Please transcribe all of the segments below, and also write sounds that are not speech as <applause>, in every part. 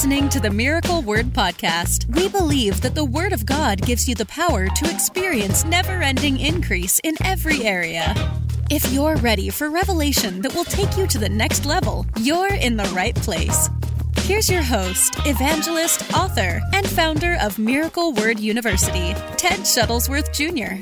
listening to the Miracle Word Podcast. We believe that the Word of God gives you the power to experience never ending increase in every area. If you're ready for revelation that will take you to the next level, you're in the right place. Here's your host, evangelist, author, and founder of Miracle Word University, Ted Shuttlesworth Jr.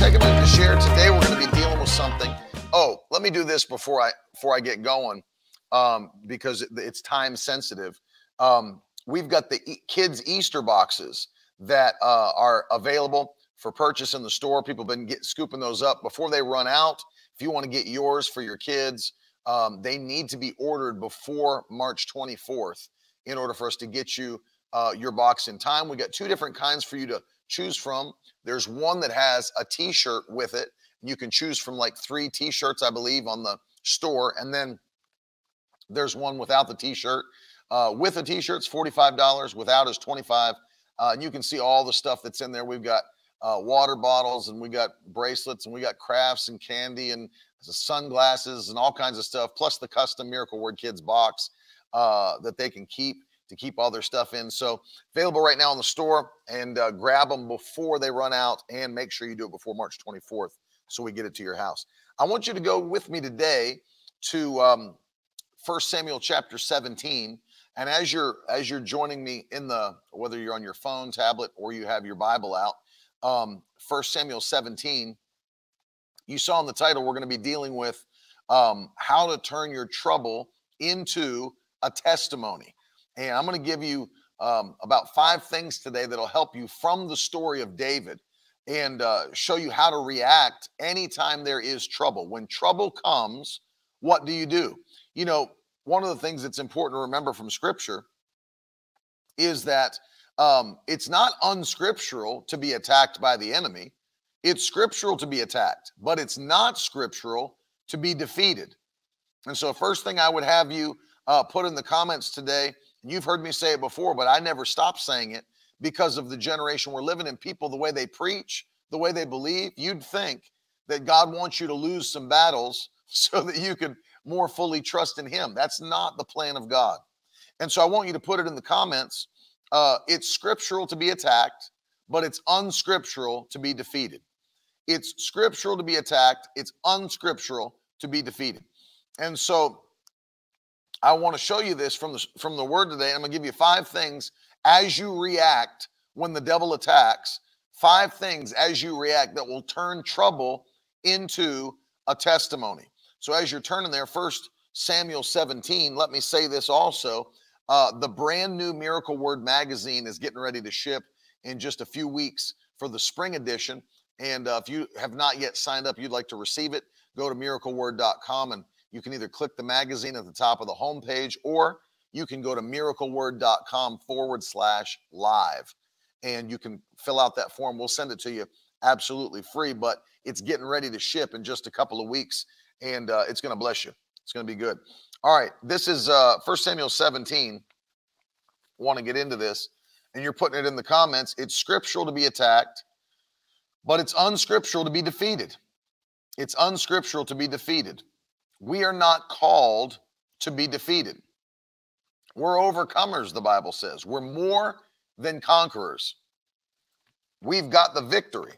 Take a minute to share. Today we're going to be dealing with something. Oh, let me do this before I before I get going um, because it's time sensitive. Um, we've got the kids' Easter boxes that uh, are available for purchase in the store. People have been get, scooping those up before they run out. If you want to get yours for your kids, um, they need to be ordered before March 24th in order for us to get you uh, your box in time. We got two different kinds for you to choose from. There's one that has a T-shirt with it. You can choose from like three T-shirts, I believe, on the store, and then there's one without the t-shirt. Uh, with a t-shirt, it's $45. Without is 25 uh, And you can see all the stuff that's in there. We've got uh, water bottles and we got bracelets and we got crafts and candy and sunglasses and all kinds of stuff, plus the custom Miracle Word Kids box uh, that they can keep to keep all their stuff in. So available right now in the store and uh, grab them before they run out and make sure you do it before March 24th so we get it to your house. I want you to go with me today to um, First Samuel chapter 17. And as you're as you're joining me in the whether you're on your phone, tablet, or you have your Bible out, um, First Samuel 17, you saw in the title we're going to be dealing with um, how to turn your trouble into a testimony. And I'm going to give you um, about five things today that'll help you from the story of David and uh, show you how to react anytime there is trouble. When trouble comes, what do you do? You know, one of the things that's important to remember from scripture is that um, it's not unscriptural to be attacked by the enemy. It's scriptural to be attacked, but it's not scriptural to be defeated. And so, first thing I would have you uh, put in the comments today, you've heard me say it before, but I never stop saying it because of the generation we're living in. People, the way they preach, the way they believe, you'd think that God wants you to lose some battles <laughs> so that you can more fully trust in Him. That's not the plan of God. And so I want you to put it in the comments. Uh, it's scriptural to be attacked, but it's unscriptural to be defeated. It's scriptural to be attacked, it's unscriptural to be defeated. And so I want to show you this from the from the word today. I'm going to give you five things as you react when the devil attacks. Five things as you react that will turn trouble into a testimony. So as you're turning there, first Samuel 17, let me say this also. Uh, the brand new Miracle Word magazine is getting ready to ship in just a few weeks for the spring edition. And uh, if you have not yet signed up, you'd like to receive it, go to miracleword.com and you can either click the magazine at the top of the homepage or you can go to miracleword.com forward slash live and you can fill out that form. We'll send it to you absolutely free, but it's getting ready to ship in just a couple of weeks and uh, it's going to bless you. It's going to be good. All right, this is uh, 1 Samuel 17. Want to get into this, and you're putting it in the comments. It's scriptural to be attacked, but it's unscriptural to be defeated. It's unscriptural to be defeated. We are not called to be defeated. We're overcomers, the Bible says. We're more than conquerors. We've got the victory.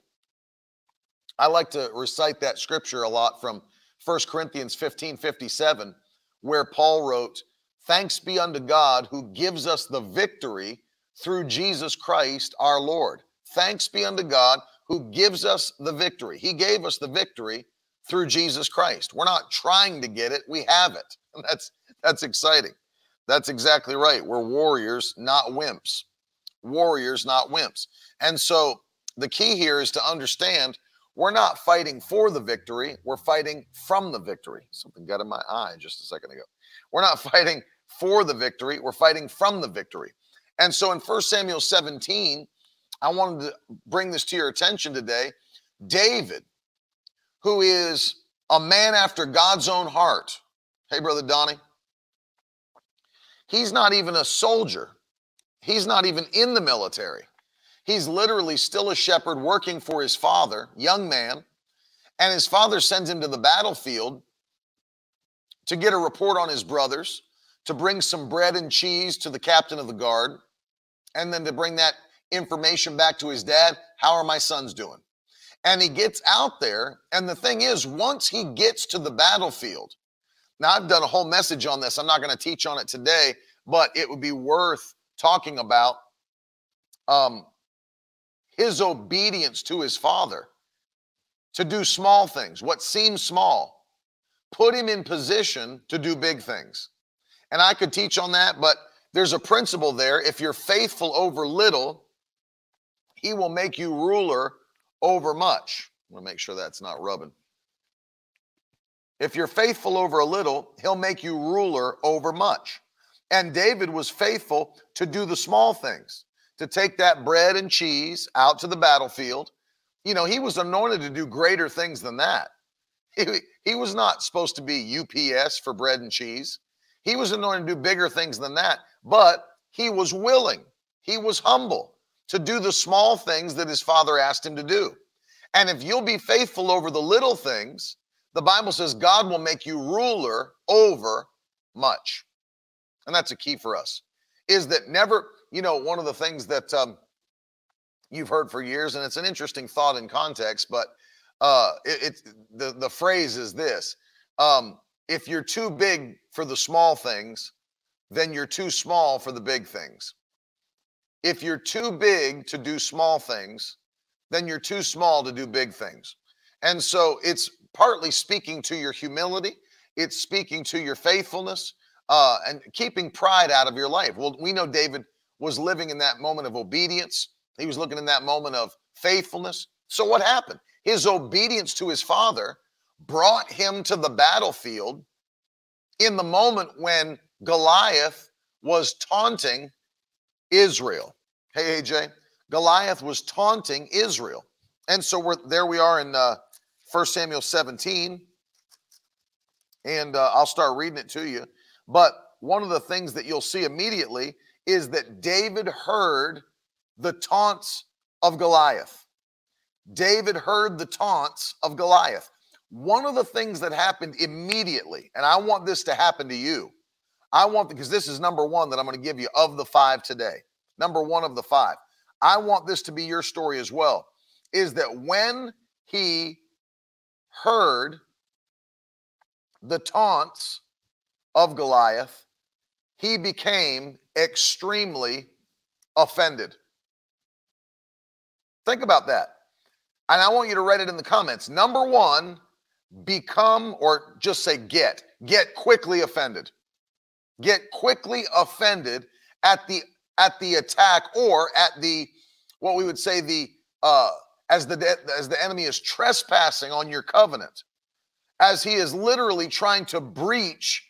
I like to recite that scripture a lot from 1 Corinthians 15 57, where Paul wrote, Thanks be unto God who gives us the victory through Jesus Christ our Lord. Thanks be unto God who gives us the victory. He gave us the victory through Jesus Christ. We're not trying to get it, we have it. And <laughs> that's that's exciting. That's exactly right. We're warriors, not wimps. Warriors, not wimps. And so the key here is to understand we're not fighting for the victory, we're fighting from the victory. Something got in my eye just a second ago. We're not <laughs> fighting for the victory, we're fighting from the victory. And so in 1 Samuel 17, I wanted to bring this to your attention today. David, who is a man after God's own heart. Hey, Brother Donnie. He's not even a soldier. He's not even in the military. He's literally still a shepherd working for his father, young man, and his father sends him to the battlefield to get a report on his brothers, to bring some bread and cheese to the captain of the guard and then to bring that information back to his dad. How are my sons doing? And he gets out there. And the thing is, once he gets to the battlefield, now I've done a whole message on this. I'm not going to teach on it today, but it would be worth talking about um, his obedience to his father to do small things, what seems small, put him in position to do big things. And I could teach on that, but there's a principle there. If you're faithful over little, he will make you ruler over much. I'm going to make sure that's not rubbing. If you're faithful over a little, he'll make you ruler over much. And David was faithful to do the small things, to take that bread and cheese out to the battlefield. You know, he was anointed to do greater things than that. He, he was not supposed to be UPS for bread and cheese. He was anointed to do bigger things than that, but he was willing, he was humble to do the small things that his father asked him to do. And if you'll be faithful over the little things, the Bible says God will make you ruler over much. And that's a key for us. Is that never, you know, one of the things that um, you've heard for years, and it's an interesting thought in context, but uh, it, it the the phrase is this: um, if you're too big for the small things, then you're too small for the big things. If you're too big to do small things, then you're too small to do big things. And so it's partly speaking to your humility, it's speaking to your faithfulness, uh, and keeping pride out of your life. Well, we know David was living in that moment of obedience, he was looking in that moment of faithfulness. So what happened? His obedience to his father brought him to the battlefield in the moment when Goliath was taunting Israel. Hey, AJ, Goliath was taunting Israel. And so we're there we are in uh, 1 Samuel 17. And uh, I'll start reading it to you. But one of the things that you'll see immediately is that David heard the taunts of Goliath. David heard the taunts of Goliath. One of the things that happened immediately, and I want this to happen to you. I want because this is number one that I'm going to give you of the five today. Number one of the five. I want this to be your story as well. Is that when he heard the taunts of Goliath, he became extremely offended. Think about that. And I want you to write it in the comments. Number one, become or just say get, get quickly offended. Get quickly offended at the at the attack or at the what we would say the uh as the as the enemy is trespassing on your covenant as he is literally trying to breach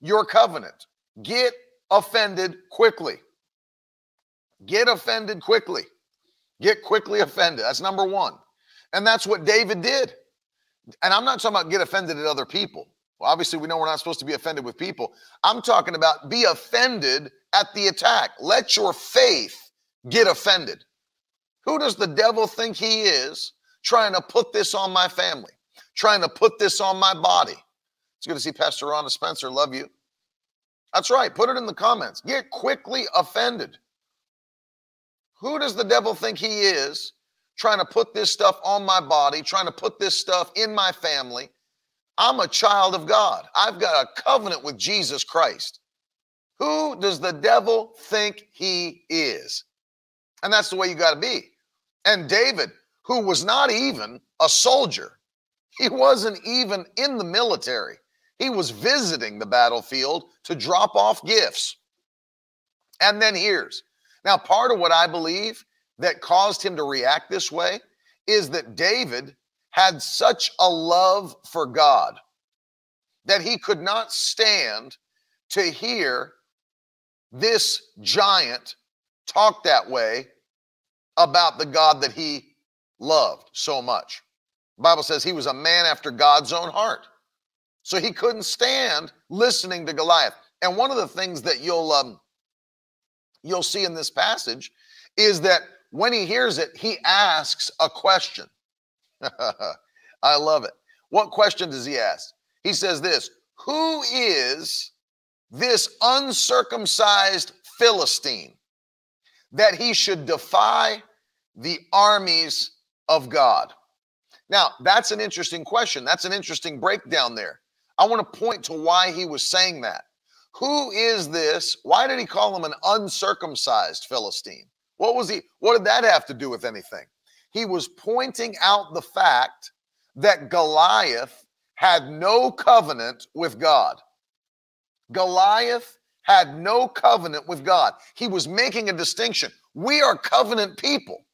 your covenant get offended quickly. Get offended quickly. Get quickly offended. That's number 1 and that's what David did. And I'm not talking about get offended at other people. Well, obviously we know we're not supposed to be offended with people. I'm talking about be offended at the attack. Let your faith get offended. Who does the devil think he is trying to put this on my family, trying to put this on my body? It's good to see Pastor Rhonda Spencer. Love you. That's right. Put it in the comments. Get quickly offended. Who does the devil think he is trying to put this stuff on my body, trying to put this stuff in my family? I'm a child of God. I've got a covenant with Jesus Christ. Who does the devil think he is? And that's the way you got to be. And David, who was not even a soldier, he wasn't even in the military. He was visiting the battlefield to drop off gifts. And then here's now part of what I believe that caused him to react this way is that David had such a love for God that he could not stand to hear this giant talk that way about the God that he loved so much. The Bible says he was a man after God's own heart. So he couldn't stand listening to Goliath. And one of the things that you'll um, you'll see in this passage is that when he hears it, he asks a question. <laughs> I love it. What question does he ask? He says this, "Who is this uncircumcised Philistine that he should defy the armies of God? Now, that's an interesting question. That's an interesting breakdown there. I want to point to why he was saying that. Who is this? Why did he call him an uncircumcised Philistine? What was he? What did that have to do with anything? He was pointing out the fact that Goliath had no covenant with God. Goliath had no covenant with God. He was making a distinction. We are covenant people.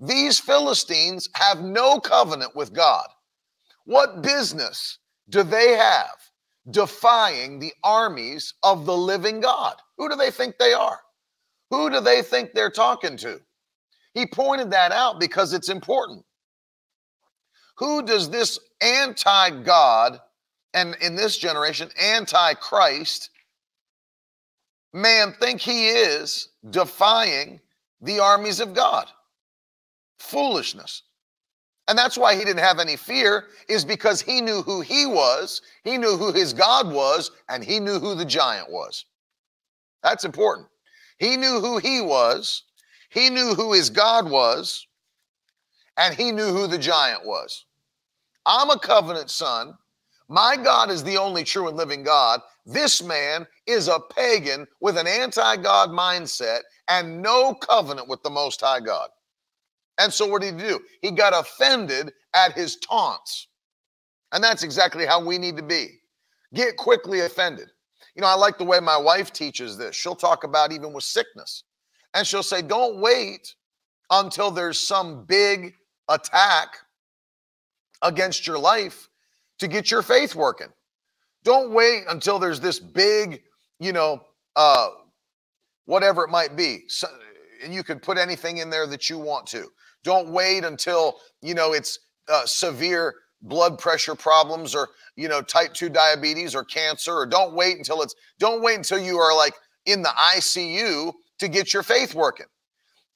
These Philistines have no covenant with God. What business do they have defying the armies of the living God? Who do they think they are? Who do they think they're talking to? He pointed that out because it's important. Who does this anti God and in this generation, anti Christ man think he is defying the armies of God? Foolishness. And that's why he didn't have any fear, is because he knew who he was, he knew who his God was, and he knew who the giant was. That's important. He knew who he was, he knew who his God was, and he knew who the giant was. I'm a covenant son. My God is the only true and living God. This man is a pagan with an anti God mindset and no covenant with the Most High God. And so, what did he do? He got offended at his taunts. And that's exactly how we need to be. Get quickly offended. You know, I like the way my wife teaches this. She'll talk about even with sickness. And she'll say, don't wait until there's some big attack against your life to get your faith working. Don't wait until there's this big, you know, uh, whatever it might be. And you can put anything in there that you want to. Don't wait until, you know, it's uh, severe blood pressure problems or, you know, type 2 diabetes or cancer, or don't wait until it's, don't wait until you are like in the ICU to get your faith working.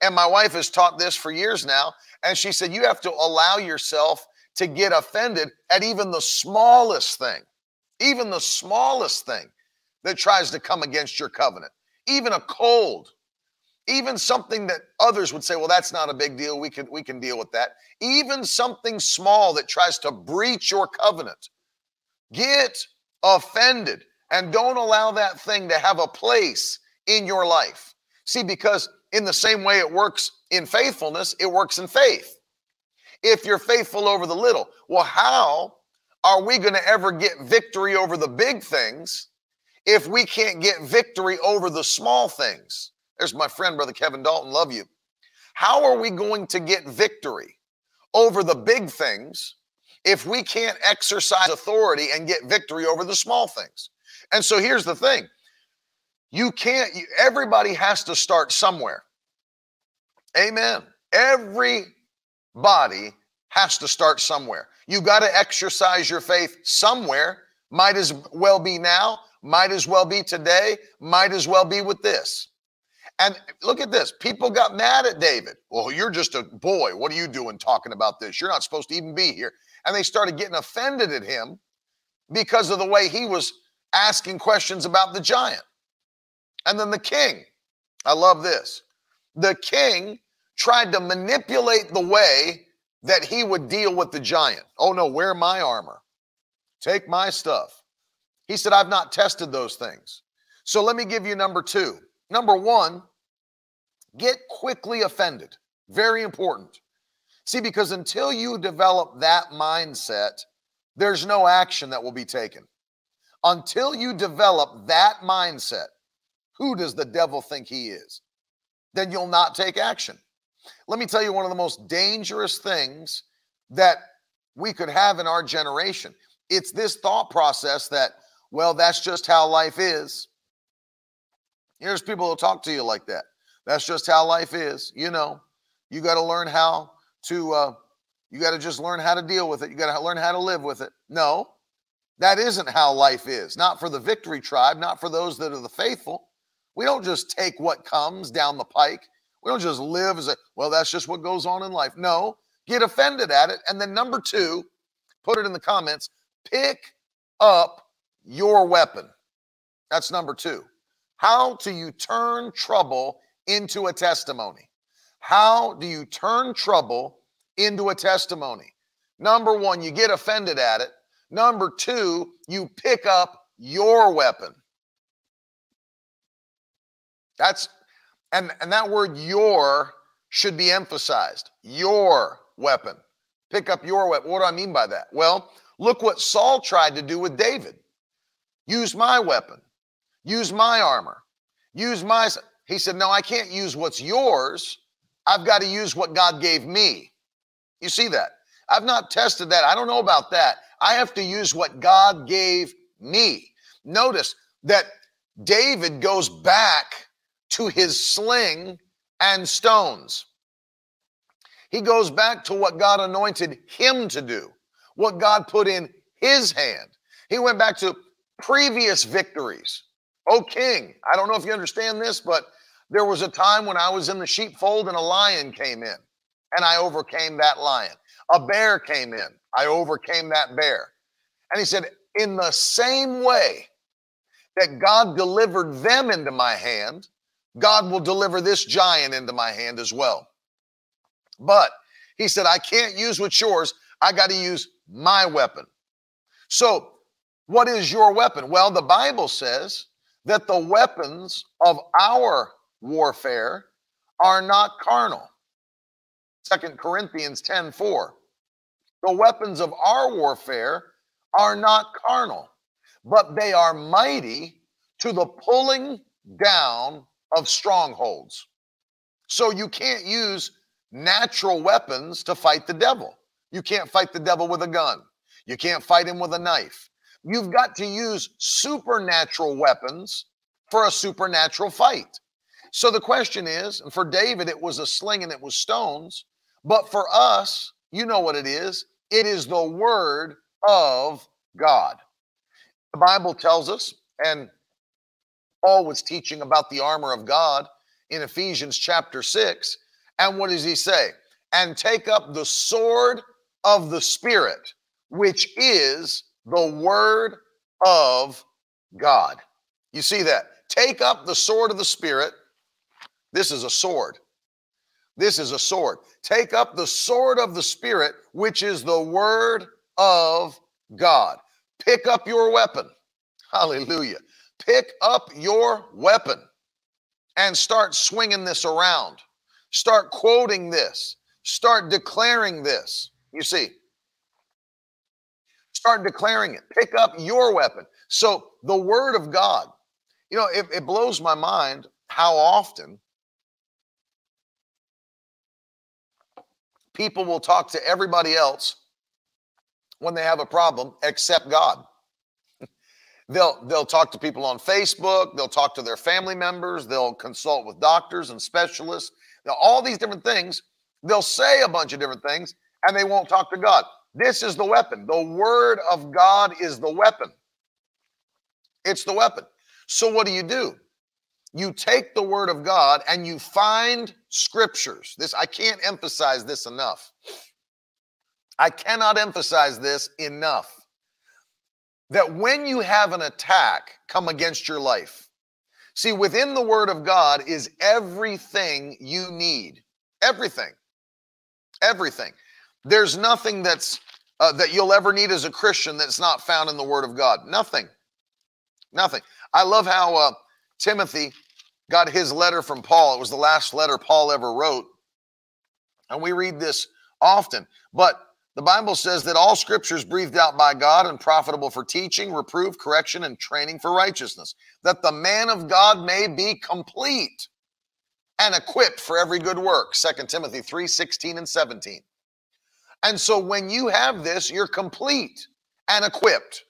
And my wife has taught this for years now. And she said, you have to allow yourself to get offended at even the smallest thing, even the smallest thing that tries to come against your covenant, even a cold, even something that others would say, well, that's not a big deal. We can we can deal with that. Even something small that tries to breach your covenant. Get offended and don't allow that thing to have a place in your life. See, because in the same way it works in faithfulness, it works in faith. If you're faithful over the little, well, how are we going to ever get victory over the big things if we can't get victory over the small things? There's my friend, Brother Kevin Dalton. Love you. How are we going to get victory over the big things if we can't exercise authority and get victory over the small things? And so here's the thing you can't, you, everybody has to start somewhere. Amen. Everybody has to start somewhere. You got to exercise your faith somewhere. Might as well be now, might as well be today, might as well be with this. And look at this. People got mad at David. Well, you're just a boy. What are you doing talking about this? You're not supposed to even be here. And they started getting offended at him because of the way he was asking questions about the giant. And then the king. I love this. The king tried to manipulate the way that he would deal with the giant. Oh no, wear my armor. Take my stuff. He said, I've not tested those things. So let me give you number two. Number one, get quickly offended. Very important. See, because until you develop that mindset, there's no action that will be taken. Until you develop that mindset, who does the devil think he is? Then you'll not take action. Let me tell you one of the most dangerous things that we could have in our generation. It's this thought process that, well, that's just how life is. Here's people who talk to you like that. That's just how life is. You know, you got to learn how to, uh, you got to just learn how to deal with it. You got to learn how to live with it. No, that isn't how life is. Not for the victory tribe, not for those that are the faithful. We don't just take what comes down the pike. We don't just live as a, well, that's just what goes on in life. No, get offended at it. And then number two, put it in the comments, pick up your weapon. That's number two. How do you turn trouble into a testimony? How do you turn trouble into a testimony? Number one, you get offended at it. Number two, you pick up your weapon. That's and and that word your should be emphasized. Your weapon. Pick up your weapon. What do I mean by that? Well, look what Saul tried to do with David. Use my weapon. Use my armor. Use my He said, "No, I can't use what's yours. I've got to use what God gave me." You see that? I've not tested that. I don't know about that. I have to use what God gave me. Notice that David goes back to his sling and stones. He goes back to what God anointed him to do, what God put in his hand. He went back to previous victories. Oh, king, I don't know if you understand this, but there was a time when I was in the sheepfold and a lion came in, and I overcame that lion. A bear came in, I overcame that bear. And he said, In the same way that God delivered them into my hand, God will deliver this giant into my hand as well. But he said, I can't use what's yours. I got to use my weapon. So, what is your weapon? Well, the Bible says that the weapons of our warfare are not carnal. Second Corinthians 10 4. The weapons of our warfare are not carnal, but they are mighty to the pulling down of strongholds. So you can't use natural weapons to fight the devil. You can't fight the devil with a gun. You can't fight him with a knife. You've got to use supernatural weapons for a supernatural fight. So the question is, and for David, it was a sling and it was stones. But for us, you know what it is it is the word of God. The Bible tells us, and Paul was teaching about the armor of God in Ephesians chapter 6. And what does he say? And take up the sword of the Spirit, which is the word of God. You see that? Take up the sword of the Spirit. This is a sword. This is a sword. Take up the sword of the Spirit, which is the word of God. Pick up your weapon. Hallelujah. Pick up your weapon and start swinging this around. Start quoting this. Start declaring this. You see, start declaring it. Pick up your weapon. So, the word of God, you know, it, it blows my mind how often people will talk to everybody else when they have a problem except God. <laughs> They'll they'll talk to people on Facebook, they'll talk to their family members, they'll consult with doctors and specialists, now, all these different things. They'll say a bunch of different things and they won't talk to God. This is the weapon. The word of God is the weapon. It's the weapon. So what do you do? You take the word of God and you find scriptures. This I can't emphasize this enough. I cannot emphasize this enough that when you have an attack come against your life, see, within the Word of God is everything you need. Everything. Everything. There's nothing that's uh, that you'll ever need as a Christian that's not found in the Word of God. Nothing. Nothing. I love how uh, Timothy got his letter from Paul. It was the last letter Paul ever wrote. And we read this often. But the Bible says that all scripture is breathed out by God and profitable for teaching, reproof, correction, and training for righteousness, that the man of God may be complete and equipped for every good work. 2 Timothy 3 16 and 17. And so when you have this, you're complete and equipped.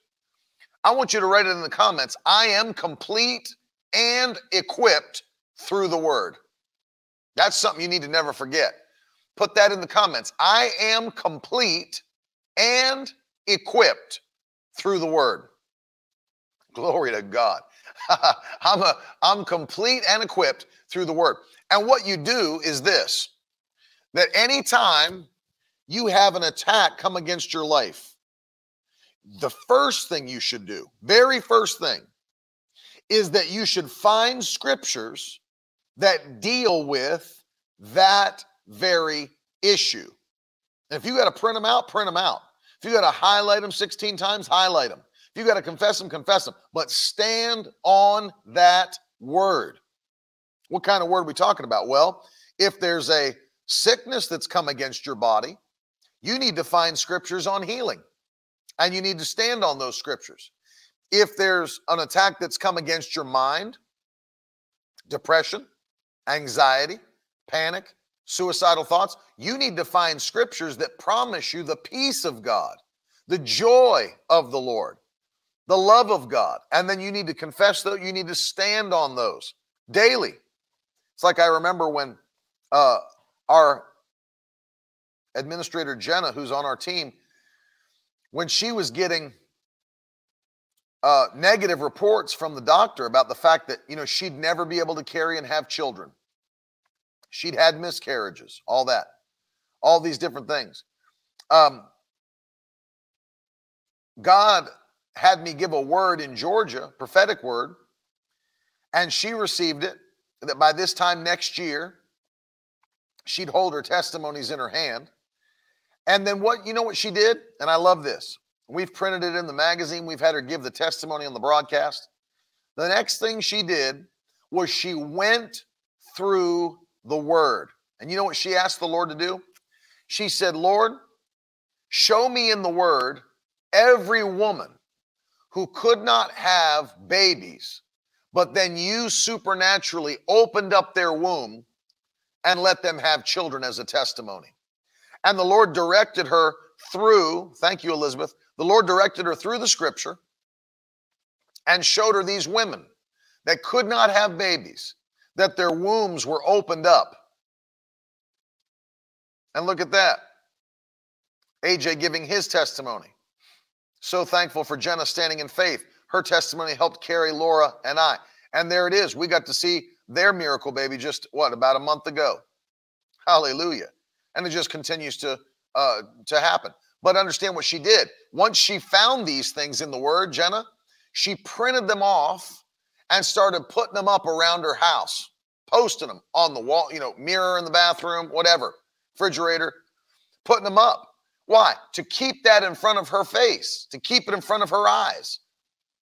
I want you to write it in the comments. I am complete and equipped through the word. That's something you need to never forget. Put that in the comments. I am complete and equipped through the word. Glory to God. <laughs> I'm a I'm complete and equipped through the word. And what you do is this that anytime you have an attack come against your life, the first thing you should do, very first thing, is that you should find scriptures that deal with that very issue. And if you got to print them out, print them out. If you got to highlight them 16 times, highlight them. If you got to confess them, confess them. But stand on that word. What kind of word are we talking about? Well, if there's a sickness that's come against your body, you need to find scriptures on healing and you need to stand on those scriptures. If there's an attack that's come against your mind, depression, anxiety, panic, suicidal thoughts, you need to find scriptures that promise you the peace of God, the joy of the Lord, the love of God. And then you need to confess those, you need to stand on those daily. It's like I remember when uh, our administrator Jenna, who's on our team, when she was getting uh, negative reports from the doctor about the fact that you know she'd never be able to carry and have children, she'd had miscarriages, all that, all these different things. Um, God had me give a word in Georgia, prophetic word, and she received it. That by this time next year, she'd hold her testimonies in her hand. And then what, you know what she did? And I love this. We've printed it in the magazine. We've had her give the testimony on the broadcast. The next thing she did was she went through the word. And you know what she asked the Lord to do? She said, Lord, show me in the word every woman who could not have babies, but then you supernaturally opened up their womb and let them have children as a testimony. And the Lord directed her through, thank you, Elizabeth. The Lord directed her through the scripture and showed her these women that could not have babies, that their wombs were opened up. And look at that. AJ giving his testimony. So thankful for Jenna standing in faith. Her testimony helped carry Laura and I. And there it is. We got to see their miracle baby just what about a month ago. Hallelujah and it just continues to uh, to happen. But understand what she did. Once she found these things in the Word, Jenna, she printed them off and started putting them up around her house, posting them on the wall, you know, mirror in the bathroom, whatever, refrigerator, putting them up. Why? To keep that in front of her face, to keep it in front of her eyes.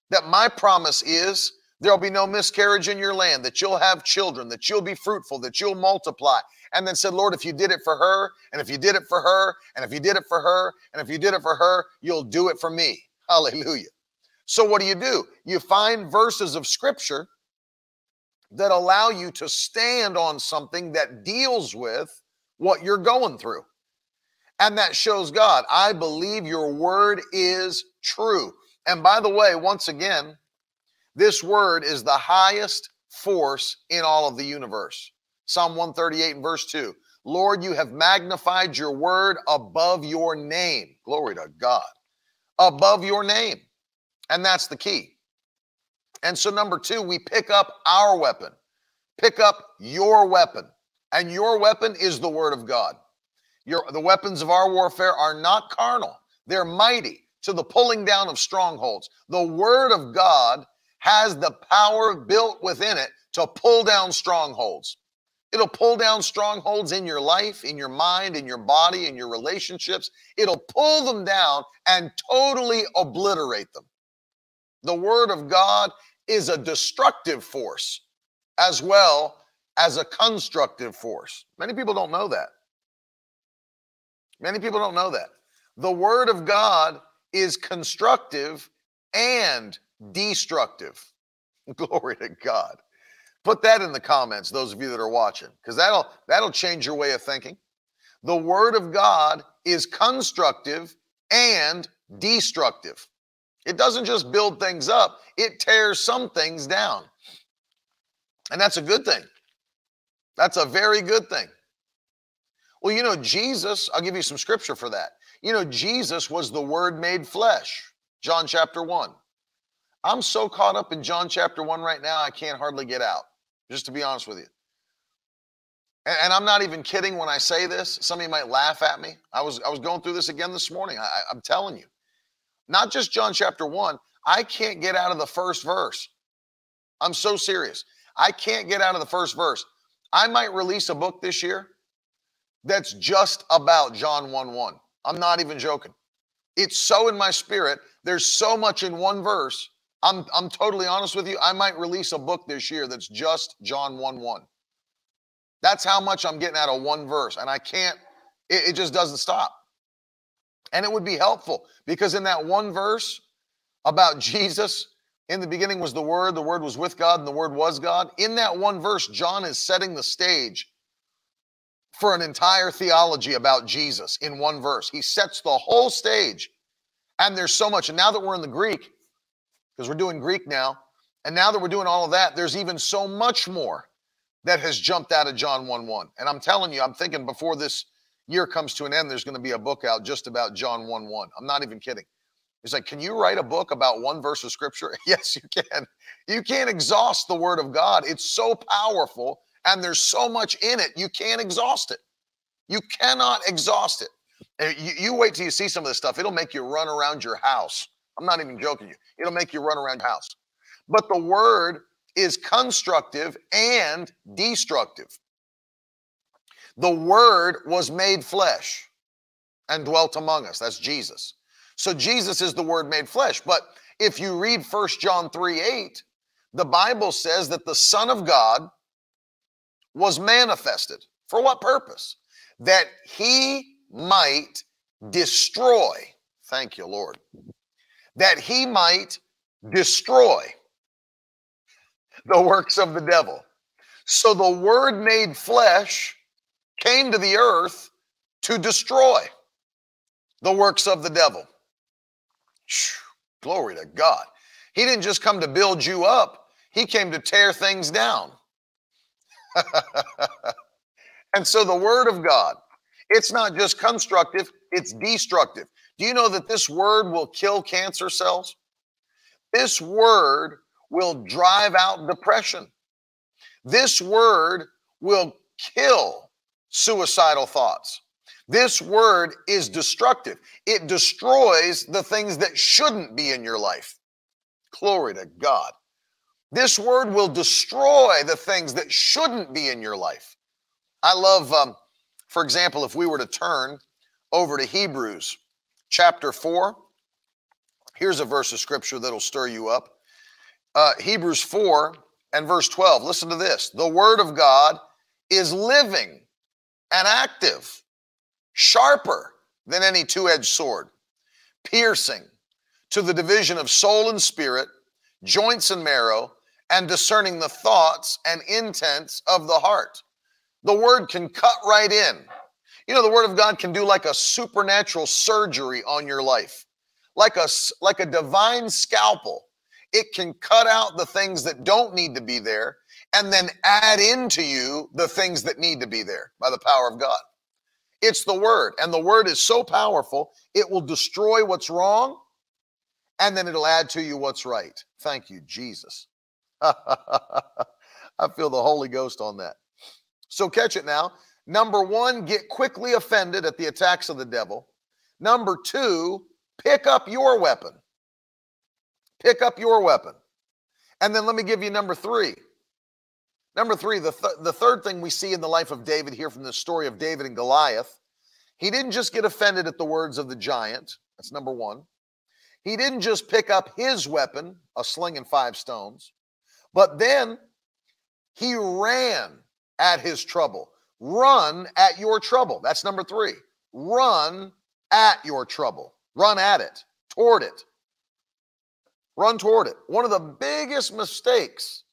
That my promise is there'll be no miscarriage in your land, that you'll have children, that you'll be fruitful, that you'll multiply, and then said, Lord, if you did it for her, and if you did it for her, and if you did it for her, and if you did it for her, you'll do it for me. <laughs> Hallelujah. So, what do you do? You find verses of scripture that allow you to stand on something that deals with what you're going through. And that shows God, I believe your word is true. And by the way, once again, this word is the highest force in all of the universe. Psalm 138 and verse 2. Lord, you have magnified your word above your name. Glory to God. Above your name. And that's the key. And so, number two, we pick up our weapon. Pick up your weapon. And your weapon is the word of God. Your, the weapons of our warfare are not carnal, they're mighty to the pulling down of strongholds. The word of God has the power built within it to pull down strongholds. It'll pull down strongholds in your life, in your mind, in your body, in your relationships. It'll pull them down and totally obliterate them. The Word of God is a destructive force as well as a constructive force. Many people don't know that. Many people don't know that. The Word of God is constructive and destructive. <laughs> Glory to God. Put that in the comments, those of you that are watching, because that'll that'll change your way of thinking. The word of God is constructive and destructive. It doesn't just build things up, it tears some things down. And that's a good thing. That's a very good thing. Well, you know, Jesus, I'll give you some scripture for that. You know, Jesus was the word made flesh, John chapter 1. I'm so caught up in John chapter 1 right now, I can't hardly get out just to be honest with you. And, and, I'm not even kidding when I say this. Some of you might laugh at me. I was I was going through this again this morning. I, I'm telling you, not just John chapter one. I can't get out of the first verse. I'm so serious. I can't get out of the first verse. I might release a book this year that's just about John 1 1. I'm not even joking. It's so in my spirit. There's so much in one verse. I'm, I'm totally honest with you. I might release a book this year that's just John 1 1. That's how much I'm getting out of one verse. And I can't, it, it just doesn't stop. And it would be helpful because in that one verse about Jesus, in the beginning was the Word, the Word was with God, and the Word was God. In that one verse, John is setting the stage for an entire theology about Jesus in one verse. He sets the whole stage. And there's so much. And now that we're in the Greek, because we're doing Greek now, and now that we're doing all of that, there's even so much more that has jumped out of John 1 1. And I'm telling you, I'm thinking before this year comes to an end, there's going to be a book out just about John 1 1. I'm not even kidding. He's like, Can you write a book about one verse of scripture? <laughs> yes, you can. You can't exhaust the word of God. It's so powerful and there's so much in it, you can't exhaust it. You cannot exhaust it. You, you wait till you see some of this stuff, it'll make you run around your house. I'm not even joking you. It'll make you run around your house. But the word is constructive and destructive. The word was made flesh and dwelt among us. That's Jesus. So Jesus is the word made flesh. But if you read First John 3 8, the Bible says that the Son of God was manifested. For what purpose? That he might destroy. Thank you, Lord. That he might destroy the works of the devil. So the word made flesh came to the earth to destroy the works of the devil. Glory to God. He didn't just come to build you up, he came to tear things down. <laughs> and so the word of God, it's not just constructive, it's destructive. Do you know that this word will kill cancer cells? This word will drive out depression. This word will kill suicidal thoughts. This word is destructive. It destroys the things that shouldn't be in your life. Glory to God. This word will destroy the things that shouldn't be in your life. I love, um, for example, if we were to turn over to Hebrews chapter 4, here's a verse of scripture that'll stir you up. Uh, Hebrews 4 and verse 12. Listen to this. The word of God is living and active sharper than any two edged sword, piercing to the division of soul and spirit, joints and marrow, and discerning the thoughts and intents of the heart. The word can cut right in. You know, the word of God can do like a supernatural surgery on your life, like a, like a divine scalpel. It can cut out the things that don't need to be there and then add into you the things that need to be there by the power of God. It's the word. And the word is so powerful, it will destroy what's wrong and then it'll add to you what's right. Thank you, Jesus. <laughs> I feel the Holy Ghost on that. So catch it now. Number one, get quickly offended at the attacks of the devil. Number two, pick up your weapon. Pick up your weapon. And then let me give you number three. Number three, the, th- the third thing we see in the life of David here from the story of David and Goliath, he didn't just get offended at the words of the giant. That's number one. He didn't just pick up his weapon, a sling and five stones, but then he ran at his trouble. Run at your trouble. That's number three. Run at your trouble. Run at it, toward it. Run toward it. One of the biggest mistakes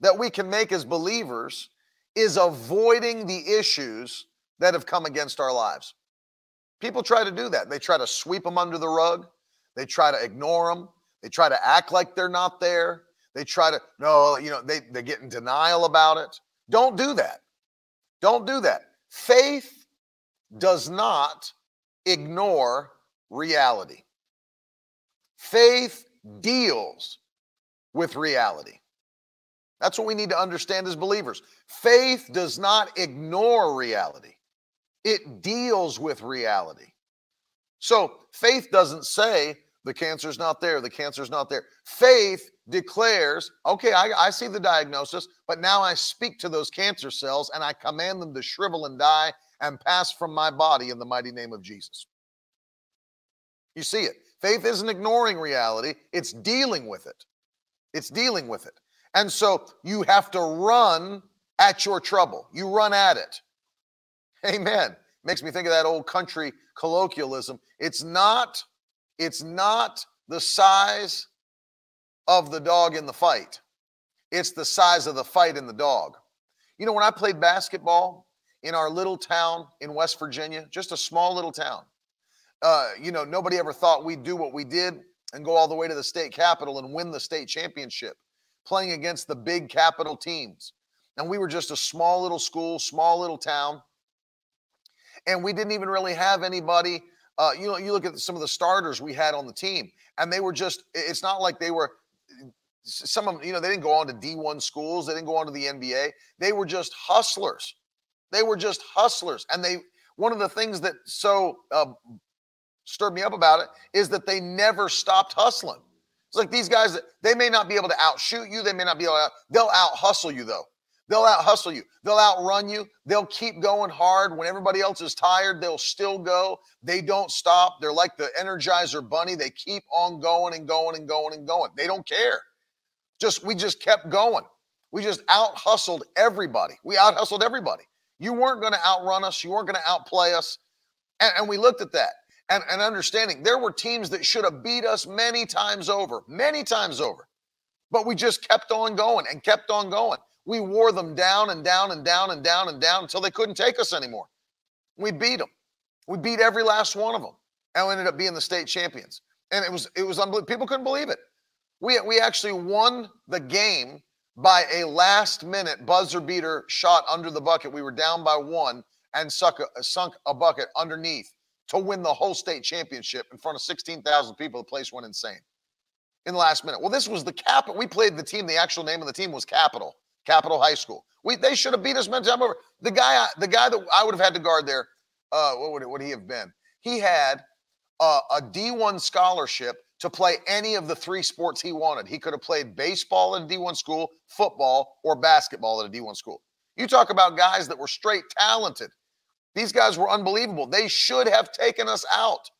that we can make as believers is avoiding the issues that have come against our lives. People try to do that. They try to sweep them under the rug, they try to ignore them, they try to act like they're not there. They try to, no, you know, they, they get in denial about it. Don't do that. Don't do that. Faith does not ignore reality. Faith deals with reality. That's what we need to understand as believers. Faith does not ignore reality, it deals with reality. So faith doesn't say The cancer's not there. The cancer's not there. Faith declares, okay, I, I, see the diagnosis, but now I speak to those cancer cells and I command them to shrivel and die and pass from my body in the mighty name of Jesus. You see it. Faith isn't ignoring reality, it's dealing with it. It's dealing with it. And so you have to run at your trouble, you run at it. Amen. Makes me think of that old country colloquialism. It's not it's not the size of the dog in the fight. It's the size of the fight in the dog. You know, when I played basketball in our little town in West Virginia, just a small little town, uh, you know, nobody ever thought we'd do what we did and go all the way to the state capital and win the state championship, playing against the big capital teams. And we were just a small little school, small little town. And we didn't even really have anybody uh, you know, you look at some of the starters we had on the team, and they were just, it's not like they were, some of them, you know, they didn't go on to D1 schools, they didn't go on to the NBA. They were just hustlers. They were just hustlers. And they, one of the things that so uh, stirred me up about it is that they never stopped hustling. It's like these guys, they may not be able to outshoot you, they may not be able to, they'll out hustle you though. They'll out hustle you. They'll outrun you. They'll keep going hard. When everybody else is tired, they'll still go. They don't stop. They're like the Energizer Bunny. They keep on going and going and going and going. They don't care. Just we just kept going. We just out hustled everybody. We out hustled everybody. You weren't going to outrun us. You weren't going to outplay us. And, and we looked at that and, and understanding there were teams that should have beat us many times over, many times over. But we just kept on going and kept on going. We wore them down and down and down and down and down until they couldn't take us anymore. We beat them. We beat every last one of them, and we ended up being the state champions. And it was it was unbelievable. People couldn't believe it. We we actually won the game by a last minute buzzer beater shot under the bucket. We were down by one and a, sunk a bucket underneath to win the whole state championship in front of 16,000 people. The place went insane in the last minute. Well, this was the cap. We played the team. The actual name of the team was Capital. Capital High School. We they should have beat us many times over. The guy, the guy that I would have had to guard there, uh, what would, would he have been? He had a D one scholarship to play any of the three sports he wanted. He could have played baseball at a D1 school, football, or basketball at a D1 school. You talk about guys that were straight talented. These guys were unbelievable. They should have taken us out.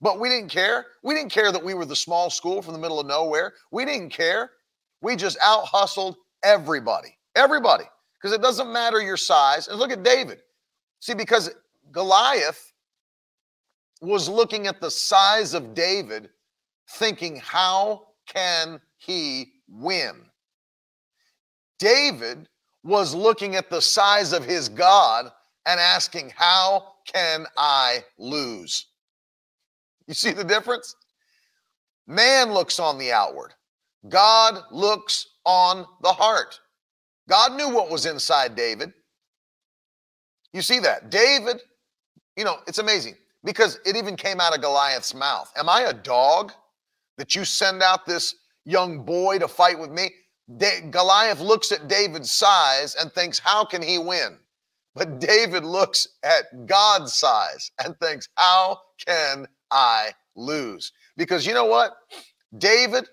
But we didn't care. We didn't care that we were the small school from the middle of nowhere. We didn't care. We just out hustled Everybody. Everybody. Because it doesn't matter your size. And look at David. See, because Goliath was looking at the size of David, thinking, how can he win? David was looking at the size of his God and asking, How can I lose? You see the difference? Man looks on the outward, God looks on the heart. God knew what was inside David. You see that? David, you know, it's amazing because it even came out of Goliath's mouth. Am I a dog that you send out this young boy to fight with me? Da- Goliath looks at David's size and thinks, how can he win? But David looks at God's size and thinks, how can I lose? Because you know what? David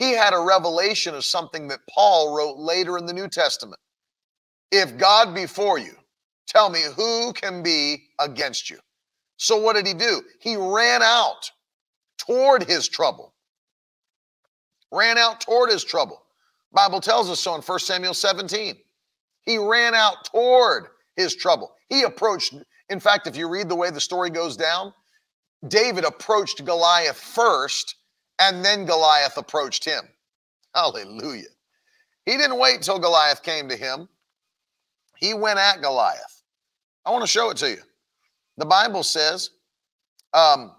he had a revelation of something that Paul wrote later in the New Testament. If God be for you, tell me who can be against you? So what did he do? He ran out toward his trouble. Ran out toward his trouble. Bible tells us so in 1 Samuel 17. He ran out toward his trouble. He approached, in fact, if you read the way the story goes down, David approached Goliath first and then Goliath approached him. Hallelujah. He didn't wait till Goliath came to him. He went at Goliath. I want to show it to you. The Bible says, um,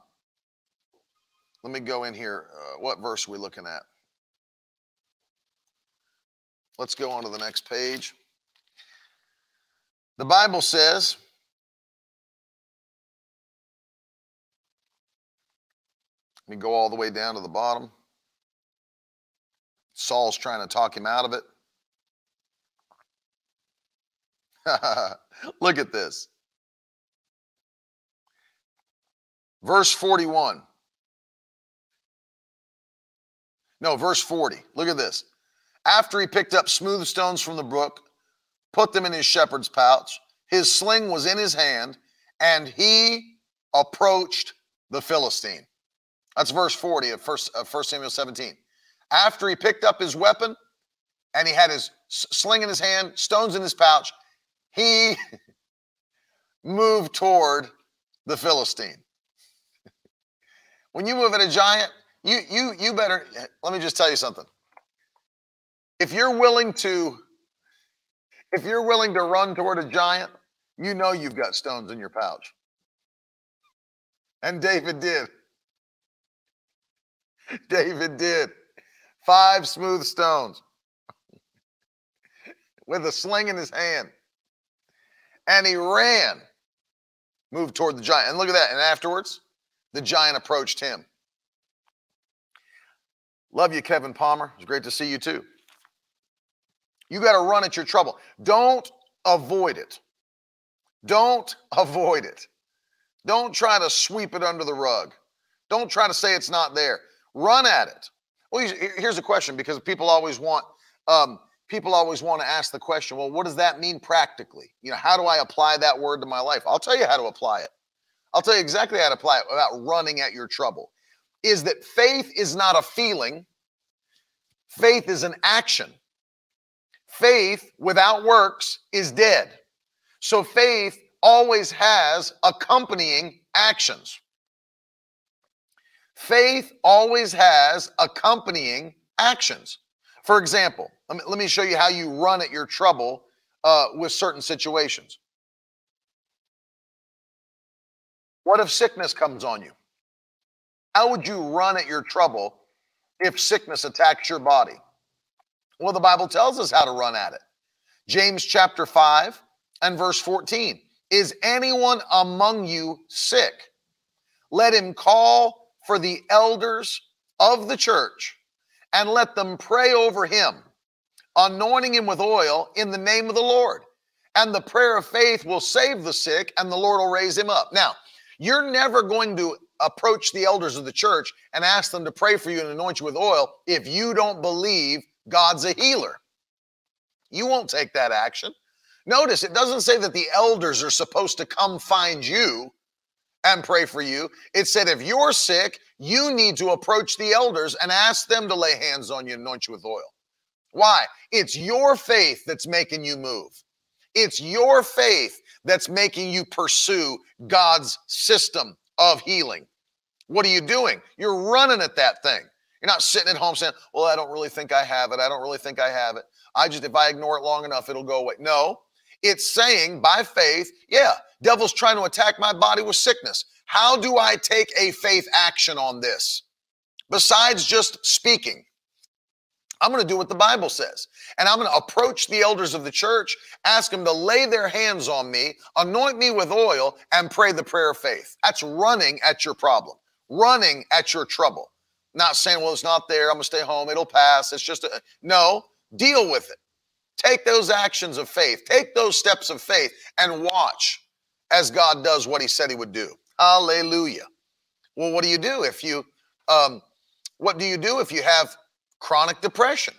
let me go in here. Uh, what verse are we looking at? Let's go on to the next page. The Bible says, Let me go all the way down to the bottom. Saul's trying to talk him out of it. <laughs> Look at this. Verse 41. No, verse 40. Look at this. After he picked up smooth stones from the brook, put them in his shepherd's pouch, his sling was in his hand, and he approached the Philistine. That's verse 40 of 1, of 1 Samuel 17. After he picked up his weapon and he had his sling in his hand, stones in his pouch, he <laughs> moved toward the Philistine. when you move at a giant, you you you better let me just tell you something. If you're willing to if you're willing to run toward a giant, you know you've got stones in your pouch. And David did. <laughs> David did. Five smooth stones <laughs> with a sling in his hand. And he ran, moved toward the giant. And look at that. And afterwards, the giant approached him. Love you, Kevin Palmer. It's great to see you too. You got to run at your trouble. Don't avoid it. Don't <laughs> avoid it. Don't try to sweep it under the rug. Don't try to say it's not there. Run at it. Well, here's a question because people always want um, people always want to ask the question. Well, what does that mean practically? You know, how do I apply that word to my life? I'll tell you how to apply it. I'll tell you exactly how to apply it without running at your trouble is that faith is not a feeling, faith is an action. Faith without works is dead. So faith always has accompanying actions. Faith always has accompanying actions. For example, let me, let me show you how you run at your trouble uh, with certain situations. What if sickness comes on you? How would you run at your trouble if sickness attacks your body? Well, the Bible tells us how to run at it. James chapter 5 and verse 14. Is anyone among you sick? Let him call for the elders of the church and let them pray over him, anointing him with oil in the name of the Lord. And the prayer of faith will save the sick, and the Lord will raise him up. Now, you're never going to approach the elders of the church and ask them to pray for you and anoint you with oil if you don't believe God's a healer. You won't take that action. Notice it doesn't say that the elders are supposed to come find you and pray for you. It said if you're sick, you need to approach the elders and ask them to lay hands on you and anoint you with oil. Why? It's your faith that's making you move. It's your faith that's making you pursue God's system of healing. What are you doing? You're running at that thing. You're not sitting at home saying, Well, I don't really think I have it. I don't really think I have it. I just, if I ignore it long enough, it'll go away. No, it's saying by faith, yeah, devil's trying to attack my body with sickness. How do I take a faith action on this? Besides just speaking, I'm going to do what the Bible says. And I'm going to approach the elders of the church, ask them to lay their hands on me, anoint me with oil, and pray the prayer of faith. That's running at your problem, running at your trouble. Not saying, well, it's not there. I'm going to stay home. It'll pass. It's just a, no, deal with it. Take those actions of faith, take those steps of faith, and watch as God does what He said He would do. Hallelujah. Well, what do you do if you, um, what do you do if you have chronic depression?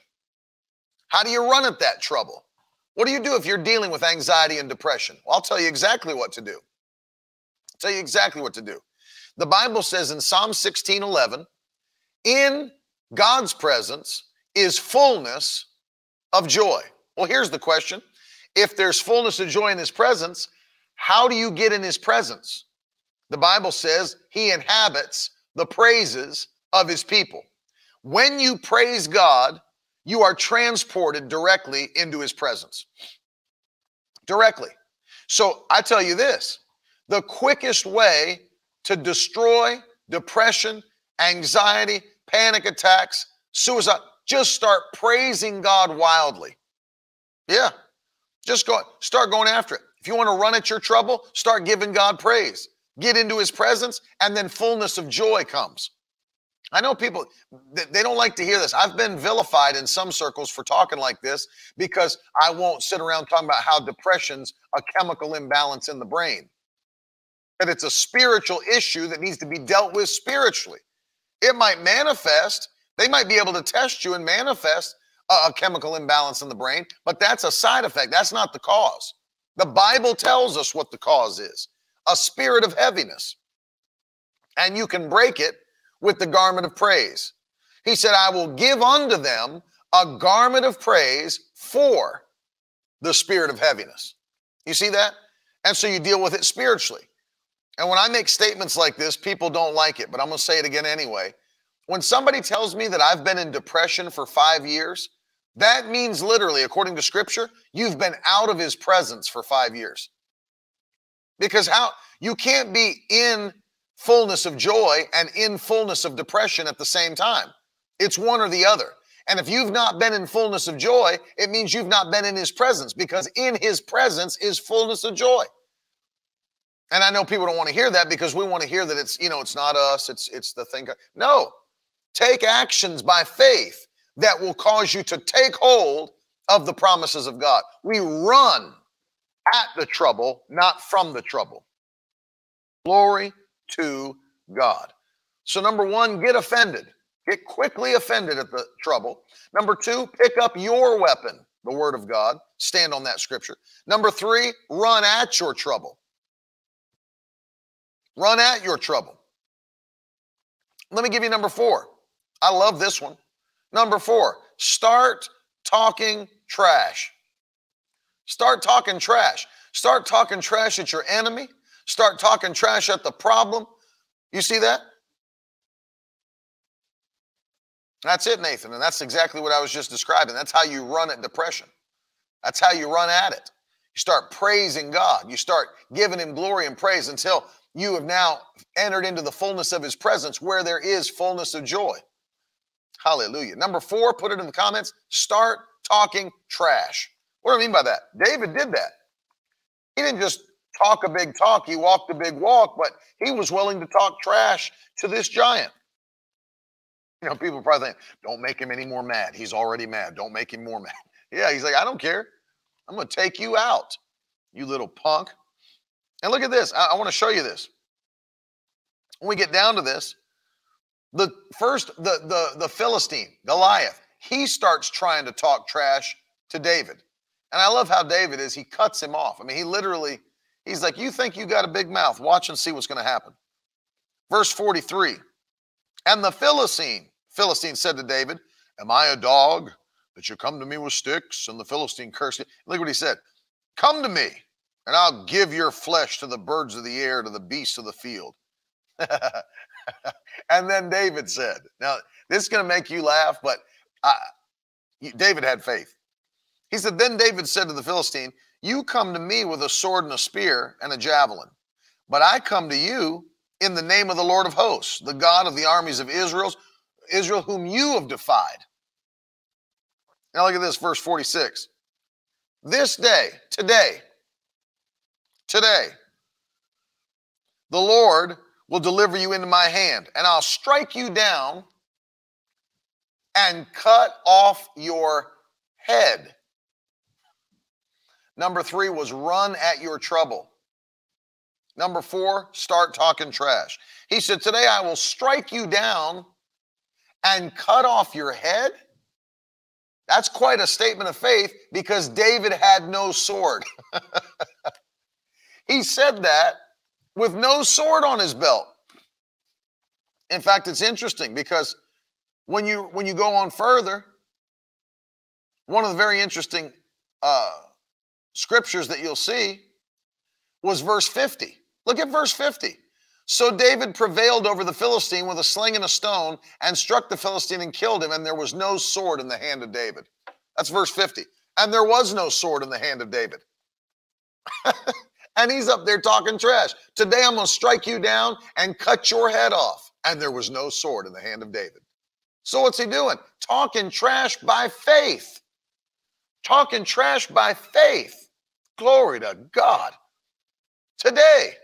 How do you run at that trouble? What do you do if you're dealing with anxiety and depression? Well, I'll tell you exactly what to do. I'll tell you exactly what to do. The Bible says in Psalm 16 11, in God's presence is fullness of joy. Well, here's the question if there's fullness of joy in his presence, how do you get in his presence? The Bible says he inhabits the praises of his people. When you praise God, you are transported directly into his presence. Directly. So I tell you this the quickest way to destroy depression, anxiety, panic attacks, suicide, just start praising God wildly. Yeah. Just go start going after it. If you want to run at your trouble, start giving God praise. Get into his presence and then fullness of joy comes. I know people they don't like to hear this. I've been vilified in some circles for talking like this because I won't sit around talking about how depression's a chemical imbalance in the brain. That it's a spiritual issue that needs to be dealt with spiritually. It might manifest They might be able to test you and manifest a, a chemical imbalance in the brain, but that's a side effect. That's not the cause. The Bible tells us what the cause is a spirit of heaviness. And you can break it with the garment of praise. He said, I will give unto them a garment of praise for the spirit of heaviness. You see that? And so you deal with it spiritually. And when I make statements like this, people don't like it, but I'm going to say it again anyway. When somebody tells me that I've been in depression for five years, that means literally, according to scripture, you've been out of his presence for five years. Because how you can't be in fullness of joy and in fullness of depression at the same time. It's one or the other. And if you've not been in fullness of joy, it means you've not been in his presence because in his presence is fullness of joy. And I know people don't want to hear that because we want to hear that it's, you know, it's not us, it's it's the thing. No. Take actions by faith that will cause you to take hold of the promises of God. We run at the trouble, not from the trouble. Glory to God. So, number one, get offended. Get quickly offended at the trouble. Number two, pick up your weapon, the word of God. Stand on that scripture. Number three, run at your trouble. Run at your trouble. Let me give you number four. I love this one. Number four, start talking trash. Start talking trash. Start talking trash at your enemy. Start talking trash at the problem. You see that? That's it, Nathan. And that's exactly what I was just describing. That's how you run at depression. That's how you run at it. You start praising God. You start giving Him glory and praise until you have now entered into the fullness of His presence where there is fullness of joy. Hallelujah. Number four, put it in the comments start talking trash. What do I mean by that? David did that. He didn't just talk a big talk, he walked a big walk, but he was willing to talk trash to this giant. You know, people probably think, don't make him any more mad. He's already mad. Don't make him more mad. <laughs> Yeah, he's like, I don't care. I'm going to take you out, you little punk. And look at this. I, I want to show you this. When we get down to this, the first, the, the, the Philistine, Goliath, he starts trying to talk trash to David. And I love how David is, he cuts him off. I mean, he literally, he's like, You think you got a big mouth? Watch and see what's going to happen. Verse 43 And the Philistine, Philistine said to David, Am I a dog that you come to me with sticks? And the Philistine cursed him. Look what he said Come to me, and I'll give your flesh to the birds of the air, to the beasts of the field. <laughs> and then David said, Now, this is going to make you laugh, but I, David had faith. He said, Then David said to the Philistine, You come to me with a sword and a spear and a javelin, but I come to you in the name of the Lord of hosts, the God of the armies of Israel's Israel, whom you have defied. Now look at this, verse 46. This day, today, today, the Lord will deliver you into my hand, and I'll strike you down and cut off your head. Number three was run at your trouble. Number four, start talking trash. He said, Today I will strike you down and cut off your head? That's quite a statement of faith because David had no sword. <laughs> he said that with no sword on his belt. In fact, it's interesting because when you when you go on further, one of the very interesting uh, scriptures that you'll see was verse 50. Look at verse 50. So David prevailed over the Philistine with a sling and a stone and struck the Philistine and killed him, and there was no sword in the hand of David. That's verse 50. And there was no sword in the hand of David. <laughs> and he's up there talking trash. Today I'm going to strike you down and cut your head off. And there was no sword in the hand of David. So what's he doing? Talking trash by faith. Talking trash by faith. Glory to God. Today,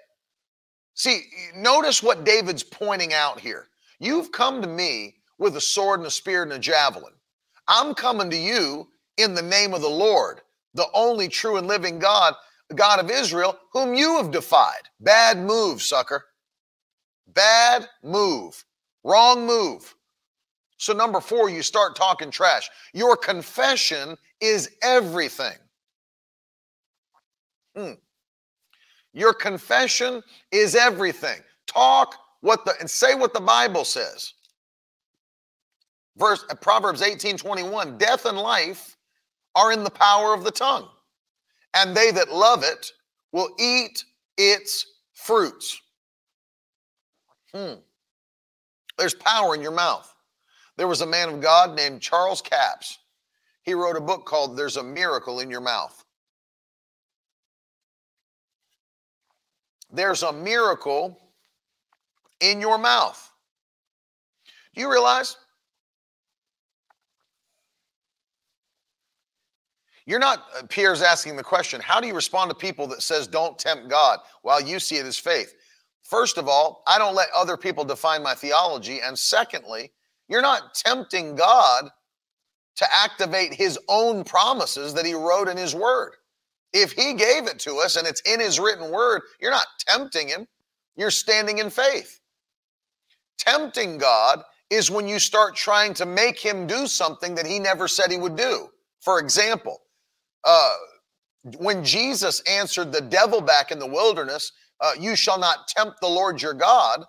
See, notice what David's pointing out here. You've come to me with a sword and a spear and a javelin. I'm coming to you in the name of the Lord, the only true and living God, God of Israel, whom you have defied. Bad move, sucker. Bad move. Wrong move. So, number four, you start talking trash. Your confession is everything. Hmm. Your confession is everything. Talk what the and say what the Bible says. Verse Proverbs 18 21 Death and life are in the power of the tongue, and they that love it will eat its fruits. Hmm. There's power in your mouth. There was a man of God named Charles Capps. He wrote a book called There's a Miracle in Your Mouth. There's a miracle in your mouth. Do you realize? You're not, uh, Pierre's asking the question, how do you respond to people that says don't tempt God while you see it as faith? First of all, I don't let other people define my theology. And secondly, you're not tempting God to activate his own promises that he wrote in his word. If he gave it to us and it's in his written word, you're not tempting him, you're standing in faith. Tempting God is when you start trying to make him do something that he never said he would do. For example, uh, when Jesus answered the devil back in the wilderness, uh, You shall not tempt the Lord your God,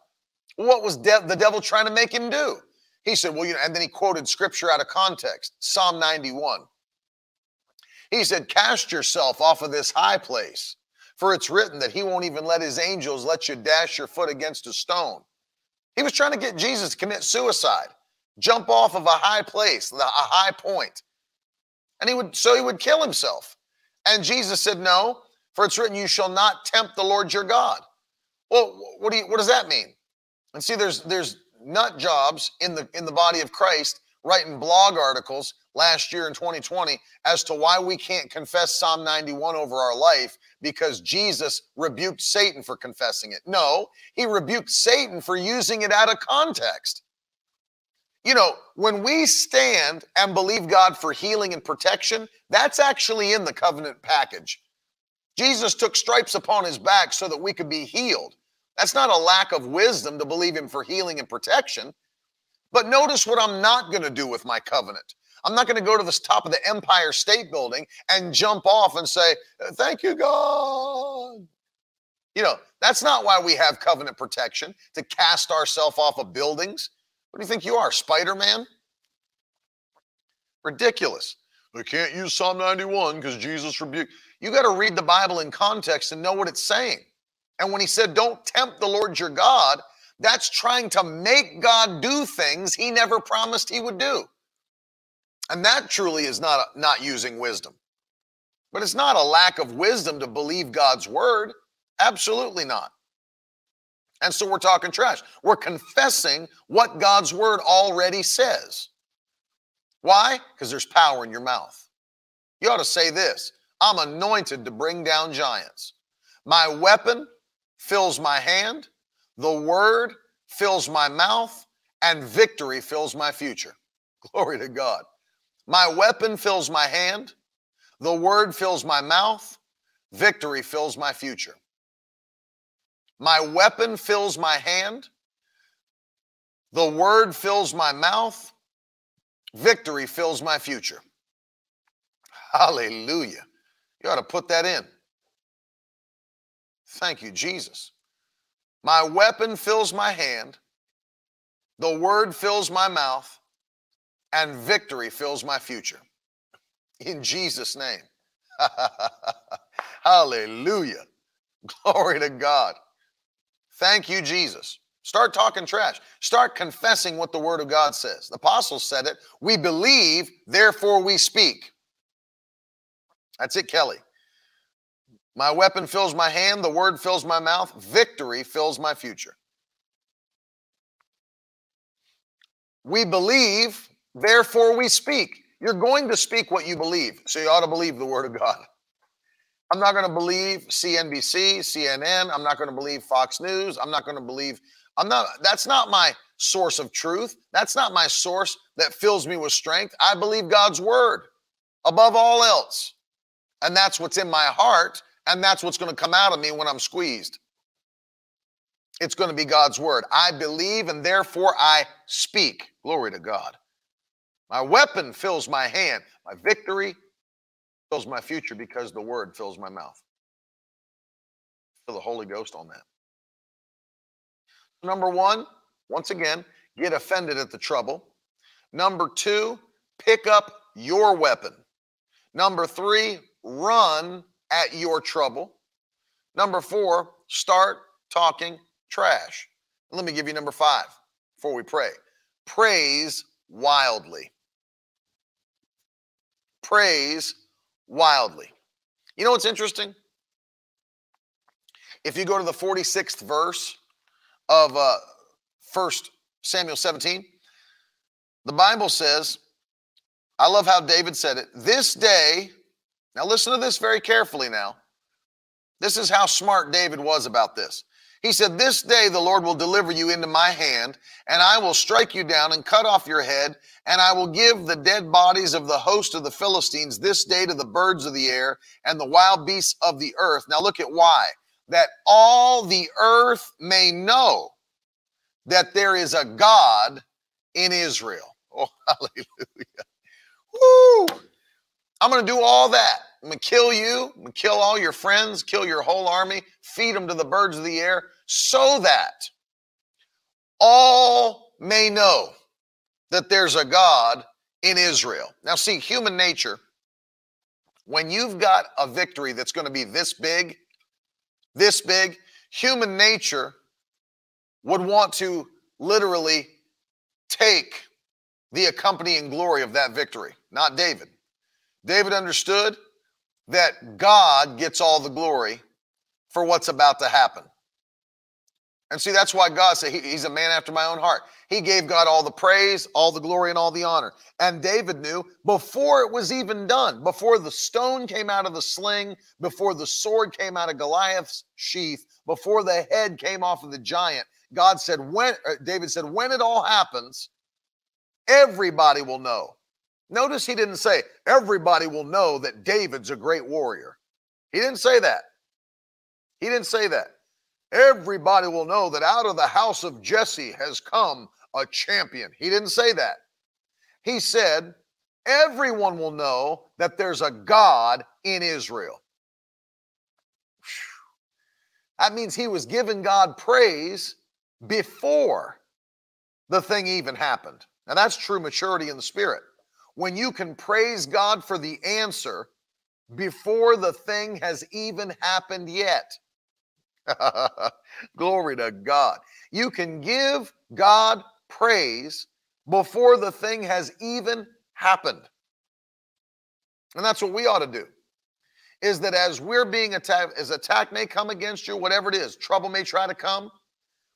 what was de- the devil trying to make him do? He said, Well, you know, and then he quoted scripture out of context Psalm 91. He said, Cast yourself off of this high place, for it's written that he won't even let his angels let you dash your foot against a stone. He was trying to get Jesus to commit suicide, jump off of a high place, a high point. And he would, so he would kill himself. And Jesus said, No, for it's written, You shall not tempt the Lord your God. Well, what do you, what does that mean? And see, there's there's nut jobs in the in the body of Christ writing blog articles last year in 2020 as to why we can't confess Psalm 91 over our life because Jesus rebuked Satan for confessing it. No, he rebuked Satan for using it out of context. You know, when we stand and believe God for healing and protection, that's actually in the covenant package. Jesus took stripes upon his back so that we could be healed. That's not a lack of wisdom to believe him for healing and protection. But notice what I'm not going to do with my covenant. I'm not going to go to the top of the Empire State Building and jump off and say, Thank you, God. You know, that's not why we have covenant protection to cast ourselves off of buildings. What do you think you are, Spider Man? Ridiculous. We can't use Psalm 91 because Jesus rebuked. You got to read the Bible in context and know what it's saying. And when he said, Don't tempt the Lord your God, that's trying to make God do things he never promised he would do. And that truly is not, not using wisdom. But it's not a lack of wisdom to believe God's word. Absolutely not. And so we're talking trash. We're confessing what God's word already says. Why? Because there's power in your mouth. You ought to say this I'm anointed to bring down giants. My weapon fills my hand, the word fills my mouth, and victory fills my future. <laughs> Glory to God. My weapon fills my hand, the word fills my mouth, victory fills my future. My weapon fills my hand, the word fills my mouth, victory fills my future. Hallelujah. You ought to put that in. Thank you, Jesus. My weapon fills my hand, the word fills my mouth, and victory fills my future. In Jesus' name. <laughs> Hallelujah. Glory to God. Thank you, Jesus. Start talking trash. Start confessing what the Word of God says. The apostles said it. We believe, therefore we speak. That's it, Kelly. My weapon fills my hand, the word fills my mouth, victory fills my future. We believe, therefore we speak. You're going to speak what you believe, so you ought to believe the word of God. I'm not going to believe CNBC, CNN. I'm not going to believe Fox News. I'm not going to believe, I'm not, that's not my source of truth. That's not my source that fills me with strength. I believe God's word above all else. And that's what's in my heart. And that's what's going to come out of me when I'm squeezed. it's going to be God's word. I believe and therefore I speak. Glory to God. My weapon fills my hand. My victory fills my future because the word fills my mouth. Feel the Holy Ghost on that. Number one, once again, get offended at the trouble. Number two, pick up your weapon. Number three, run at your trouble. Number four, start talking trash. Let me give you number five before we pray. Praise wildly. Praise wildly. You know what's interesting? If you go to the 46th verse of uh, 1 Samuel 17, the Bible says, I love how David said it. This day, now listen to this very carefully now. This is how smart David was about this. He said, This day the Lord will deliver you into my hand, and I will strike you down and cut off your head, and I will give the dead bodies of the host of the Philistines this day to the birds of the air and the wild beasts of the earth. Now look at why. That all the earth may know that there is a God in Israel. Oh, <laughs> hallelujah. Woo! I'm going to do all that. I'm to kill you, I'm to kill all your friends, kill your whole army, feed them to the birds of the air, so that all may know that there's a God in Israel. Now, see, human nature, when you've got a victory that's going to be this big, this big, human nature would want to literally take the accompanying glory of that victory, not David. David understood that God gets all the glory for what's about to happen. And see, that's why God said he, he's a man after my own heart. He gave God all the praise, all the glory, and all the honor. And David knew before it was even done, before the stone came out of the sling, before the sword came out of Goliath's sheath, before the head came off of the giant, God said, when uh, David said, when it all happens, everybody will know Notice he didn't say, everybody will know that David's a great warrior. He didn't say that. He didn't say that. Everybody will know that out of the house of Jesse has come a champion. He didn't say that. He said, everyone will know that there's a God in Israel. That means he was giving God praise before the thing even happened. Now that's true maturity in the spirit when you can praise God for the answer before the thing has even happened yet. <laughs> Glory to God. You can give God praise before the thing has even happened. And that's what we ought to do. Is that as we're being attacked, as attack may come against you, whatever it is, trouble may try to come.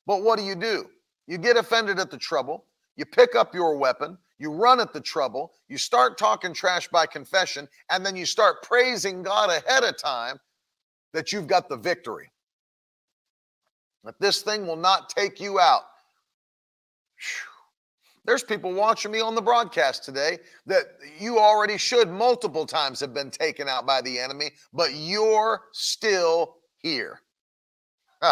But what do you do? You get offended at the trouble, you pick up your weapon, you run at the trouble, you start talking trash by confession, and then you start praising God ahead of time that you've got the victory. That this thing will not take you out. There's people watching me on the broadcast today that you already should multiple times have been taken out by the enemy, but you're still here.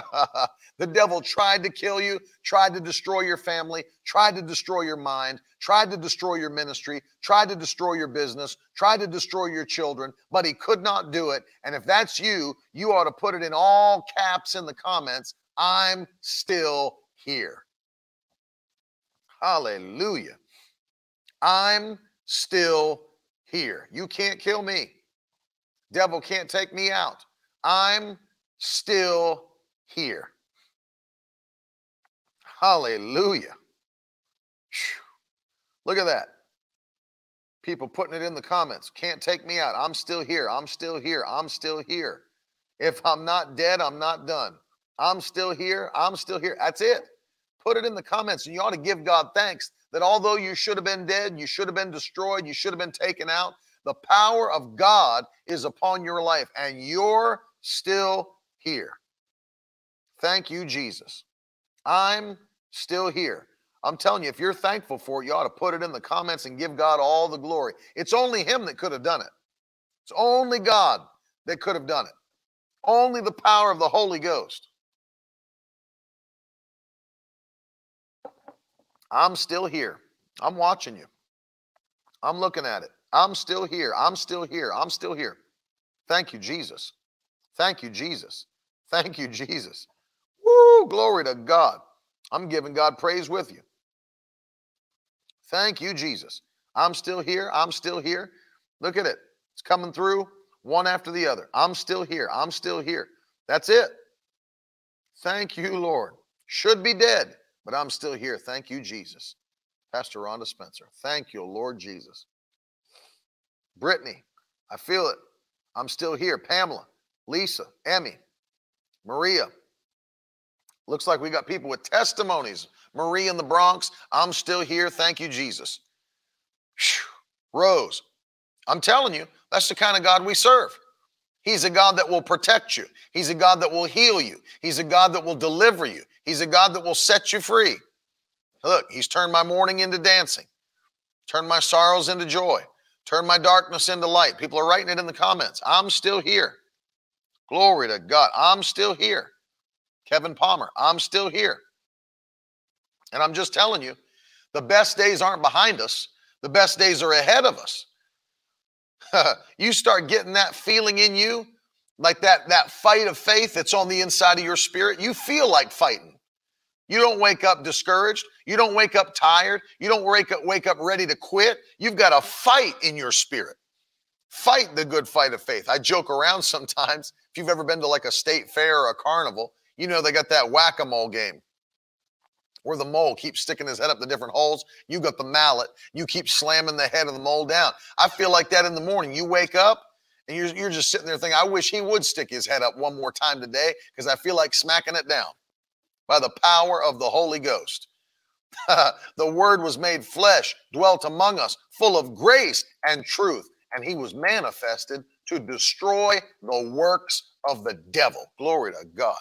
<laughs> the devil tried to kill you, tried to destroy your family, tried to destroy your mind, tried to destroy your ministry, tried to destroy your business, tried to destroy your children, but he could not do it. And if that's you, you ought to put it in all caps in the comments I'm still here. Hallelujah. I'm still here. You can't kill me. Devil can't take me out. I'm still here. Hallelujah. Look at that. People putting it in the comments. Can't take me out. I'm still here. I'm still here. I'm still here. If I'm not dead, I'm not done. I'm still here. I'm still here. That's it. Put it in the comments. And you ought to give God thanks that although you should have been dead, you should have been destroyed, you should have been taken out, the power of God is upon your life and you're still here. Thank you, Jesus. I'm still here. I'm telling you, if you're thankful for it, you ought to put it in the comments and give God all the glory. It's only Him that could have done it. It's only God that could have done it. Only the power of the Holy Ghost. I'm still here. I'm watching you. I'm looking at it. I'm still here. I'm still here. I'm still here. Thank you, Jesus. Thank you, Jesus. Thank you, Jesus. Glory to God. I'm giving God praise with you. Thank you, Jesus. I'm still here. I'm still here. Look at it. It's coming through one after the other. I'm still here. I'm still here. That's it. Thank you, Lord. Should be dead, but I'm still here. Thank you, Jesus. Pastor Rhonda Spencer. Thank you, Lord Jesus. Brittany, I feel it. I'm still here. Pamela, Lisa, Emmy, Maria. Looks like we got people with testimonies. Marie in the Bronx, I'm still here. Thank you, Jesus. Whew. Rose, I'm telling you, that's the kind of God we serve. He's a God that will protect you. He's a God that will heal you. He's a God that will deliver you. He's a God that will set you free. Look, He's turned my mourning into dancing, turned my sorrows into joy, turned my darkness into light. People are writing it in the comments. I'm still here. Glory to God. I'm still here. Kevin Palmer, I'm still here. And I'm just telling you, the best days aren't behind us, the best days are ahead of us. <laughs> you start getting that feeling in you, like that, that fight of faith that's on the inside of your spirit, you feel like fighting. You don't wake up discouraged. You don't wake up tired. You don't wake up, wake up ready to quit. You've got a fight in your spirit. Fight the good fight of faith. I joke around <laughs> sometimes. If you've ever been to like a state fair or a carnival, you know they got that whack a mole game where the mole keeps sticking his head up the different holes. You got the mallet. You keep slamming the head of the mole down. I feel like that in the morning. You wake up and you're, you're just sitting there thinking, I wish he would stick his head up one more time today because I feel like smacking it down by the power of the Holy Ghost. <laughs> the word was made flesh, dwelt among us, full of grace and truth, and he was manifested to destroy the works of the devil. Glory to God.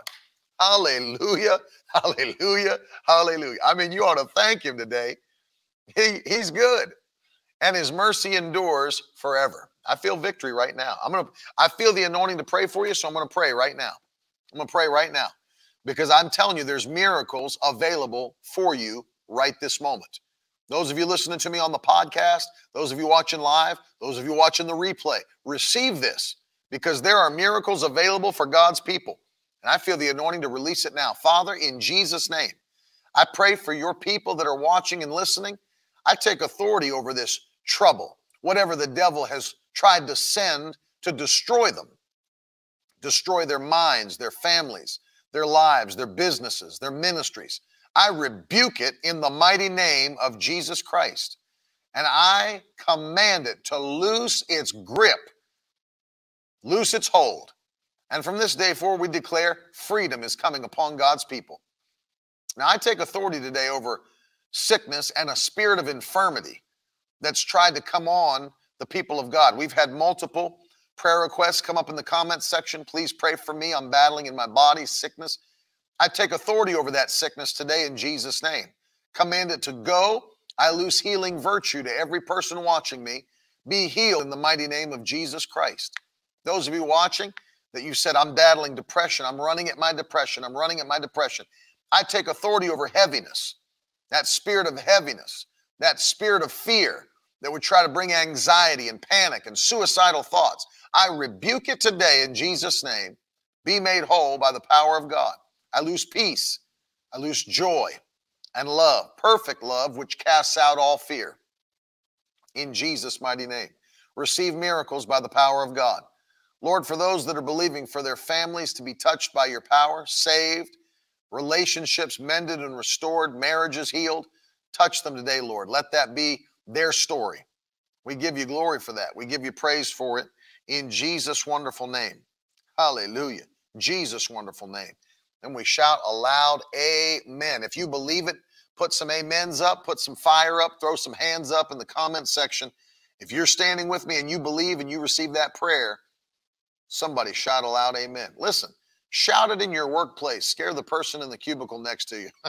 Hallelujah. <laughs> Hallelujah. Hallelujah. I mean, you ought to thank him today. He, he's good. And his mercy endures forever. I feel victory right now. I'm to, I feel the anointing to pray for you, so I'm to pray right now. I'm to pray right now because I'm telling you, there's miracles available for you right this moment. Those of you listening to me on the podcast, those of you watching live, those of you watching the replay, receive this because there are miracles available for God's people. And I feel the anointing to release it now. Father, in Jesus' name, I pray for your people that are watching and listening. I take authority over this trouble, whatever the devil has tried to send to destroy them, destroy their minds, their families, their lives, their businesses, their ministries. I rebuke it in the mighty name of Jesus Christ. And I command it to loose its grip, loose its hold, and from this day forward, we declare freedom is coming upon God's people. Now, I take authority today over sickness and a spirit of infirmity that's tried to come on the people of God. We've had multiple prayer requests come up in the comments section. Please pray for me. I'm battling in my body sickness. I take authority over that sickness today in Jesus' name. Command it to go. I loose healing virtue to every person watching me. Be healed in the mighty name of Jesus Christ. Those of you watching, that you said, I'm battling depression. I'm running at my depression. I'm running at my depression. I take authority over heaviness, that spirit of heaviness, that spirit of fear that would try to bring anxiety and panic and suicidal thoughts. I rebuke it today in Jesus' name. Be made whole by the power of God. I lose peace. I lose joy and love, perfect love, which casts out all fear. In Jesus' mighty name. Receive miracles by the power of God. Lord, for those that are believing for their families to be touched by your power, saved, relationships mended and restored, marriages healed, touch them today, Lord. Let that be their story. We give you glory for that. We give you praise for it in Jesus' wonderful name. Hallelujah. Jesus' wonderful name. And we shout aloud, Amen. If you believe it, put some amens up, put some fire up, throw some hands up in the comment section. If you're standing with me and you believe and you receive that prayer, Somebody shout aloud, amen. Listen, shout it in your workplace, scare the person in the cubicle next to you. <laughs>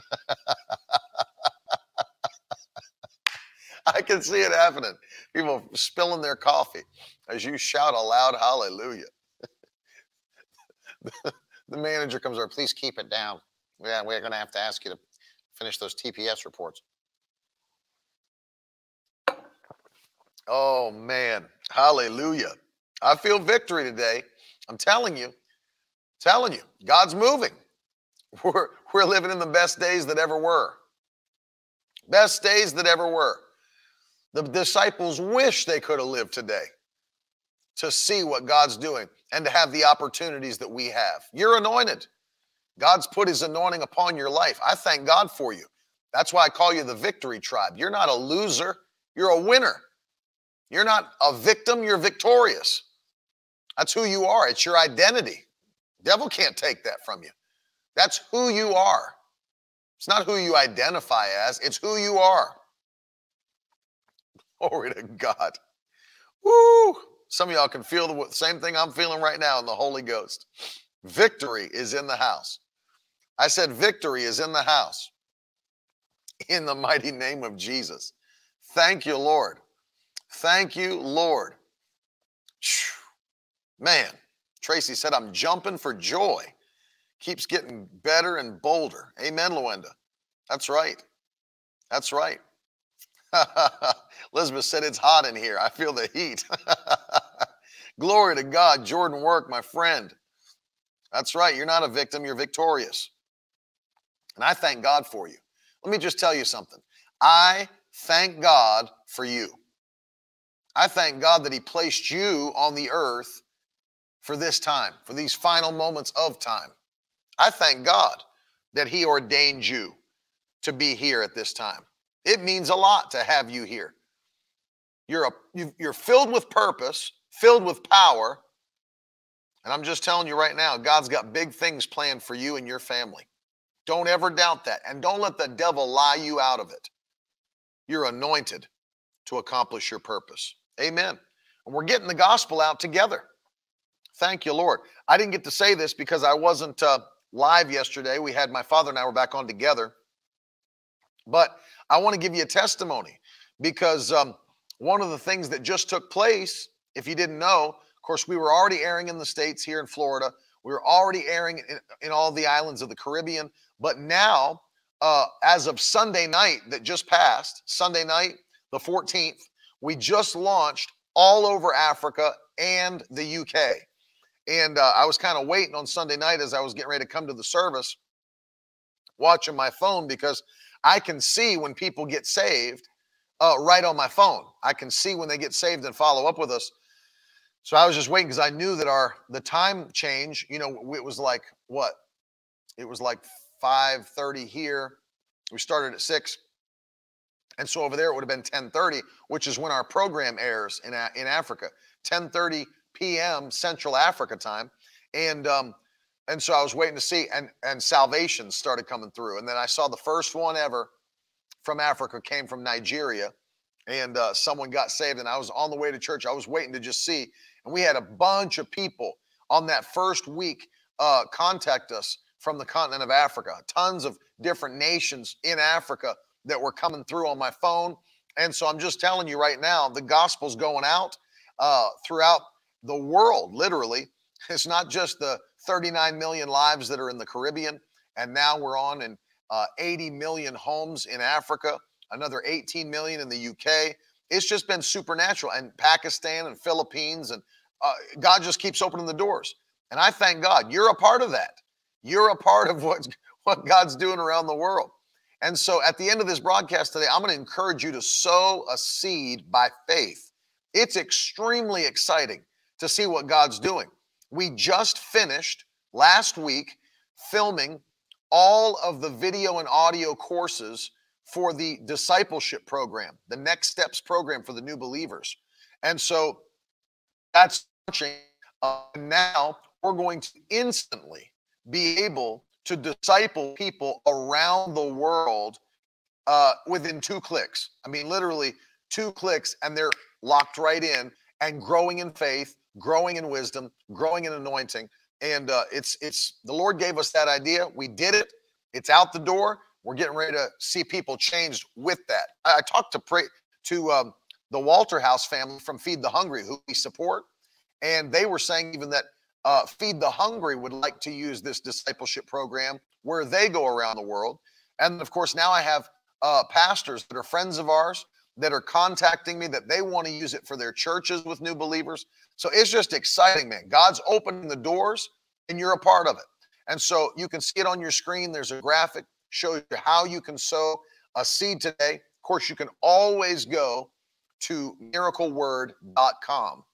I can see it happening. People spilling their coffee as you shout aloud, hallelujah. <laughs> the manager comes over, please keep it down. Yeah, we're going to have to ask you to finish those TPS reports. Oh, man. Hallelujah. I feel victory today. I'm telling you, telling you, God's moving. <laughs> We're, we're living in the best days that ever were. Best days that ever were. The disciples wish they could have lived today to see what God's doing and to have the opportunities that we have. You're anointed. God's put his anointing upon your life. I thank God for you. That's why I call you the victory tribe. You're not a loser, you're a winner. You're not a victim, you're victorious. That's who you are. It's your identity. Devil can't take that from you. That's who you are. It's not who you identify as, it's who you are. <laughs> Glory to God. Woo! Some of y'all can feel the same thing I'm feeling right now in the Holy Ghost. Victory is in the house. I said, Victory is in the house. In the mighty name of Jesus. Thank you, Lord. Thank you, Lord. Man, Tracy said, I'm jumping for joy. Keeps getting better and bolder. Amen, Luenda. That's right. That's right. <laughs> Elizabeth said, It's hot in here. I feel the heat. <laughs> Glory to God. Jordan Work, my friend. That's right. You're not a victim, you're victorious. And I thank God for you. Let me just tell you something. I thank God for you. I thank God that He placed you on the earth for this time, for these final moments of time. I thank God that He ordained you to be here at this time. It means a lot to have you here. You're, a, you're filled with purpose, filled with power. And I'm just telling you right now, God's got big things planned for you and your family. Don't ever doubt that. And don't let the devil lie you out of it. You're anointed to accomplish your purpose. Amen. And we're getting the gospel out together. Thank you, Lord. I didn't get to say this because I wasn't uh, live yesterday. We had my father and I were back on together. But I want to give you a testimony because um, one of the things that just took place, if you didn't know, of course, we were already airing in the States here in Florida. We were already airing in, in all the islands of the Caribbean. But now, uh, as of Sunday night that just passed, Sunday night, the 14th, we just launched all over Africa and the UK. And uh, I was kind of waiting on Sunday night as I was getting ready to come to the service, watching my phone because I can see when people get saved uh, right on my phone. I can see when they get saved and follow up with us. So I was just waiting because I knew that our the time change, you know, it was like what? It was like 5:30 here. We started at 6. And so over there it would have been 10:30, which is when our program airs in in Africa. 10:30 p.m. Central Africa time, and um, and so I was waiting to see, and and salvation started coming through, and then I saw the first one ever from Africa came from Nigeria, and uh, someone got saved, and I was on the way to church. I was waiting to just see, and we had a bunch of people on that first week uh, contact us from the continent of Africa, tons of different nations in Africa that were coming through on my phone. And so I'm just telling you right now, the gospel's going out uh, throughout the world, literally. It's not just the 39 million lives that are in the Caribbean, and now we're on in uh, 80 million homes in Africa, another 18 million in the UK. It's just been supernatural, and Pakistan and Philippines, and uh, God just keeps opening the doors. And I thank God you're a part of that. You're a part of what, what God's doing around the world. And so at the end of this broadcast today, I'm going to encourage you to sow a seed by faith. It's extremely exciting to see what God's doing. We just finished last week filming all of the video and audio courses for the discipleship program, the Next Steps program for the new believers. And so that's launching. Uh, now we're going to instantly be able to disciple people around the world uh, within two clicks. I mean, literally two clicks, and they're locked right in and growing in faith growing in wisdom, growing in anointing. And uh, it's it's the Lord gave us that idea. We did it. It's out the door. We're getting ready to see people changed with that. I, I talked to pray to um, the Walter House family from Feed the Hungry, who we support, and they were saying even that uh, Feed the Hungry would like to use this discipleship program where they go around the world. And of course, now I have uh, pastors that are friends of ours that are contacting me that they want to use it for their churches with new believers. So it's just exciting, man. God's opening the doors and you're a part of it. And so you can see it on your screen. There's a graphic shows you how you can sow a seed today. Of course, you can always go to miracleword.com.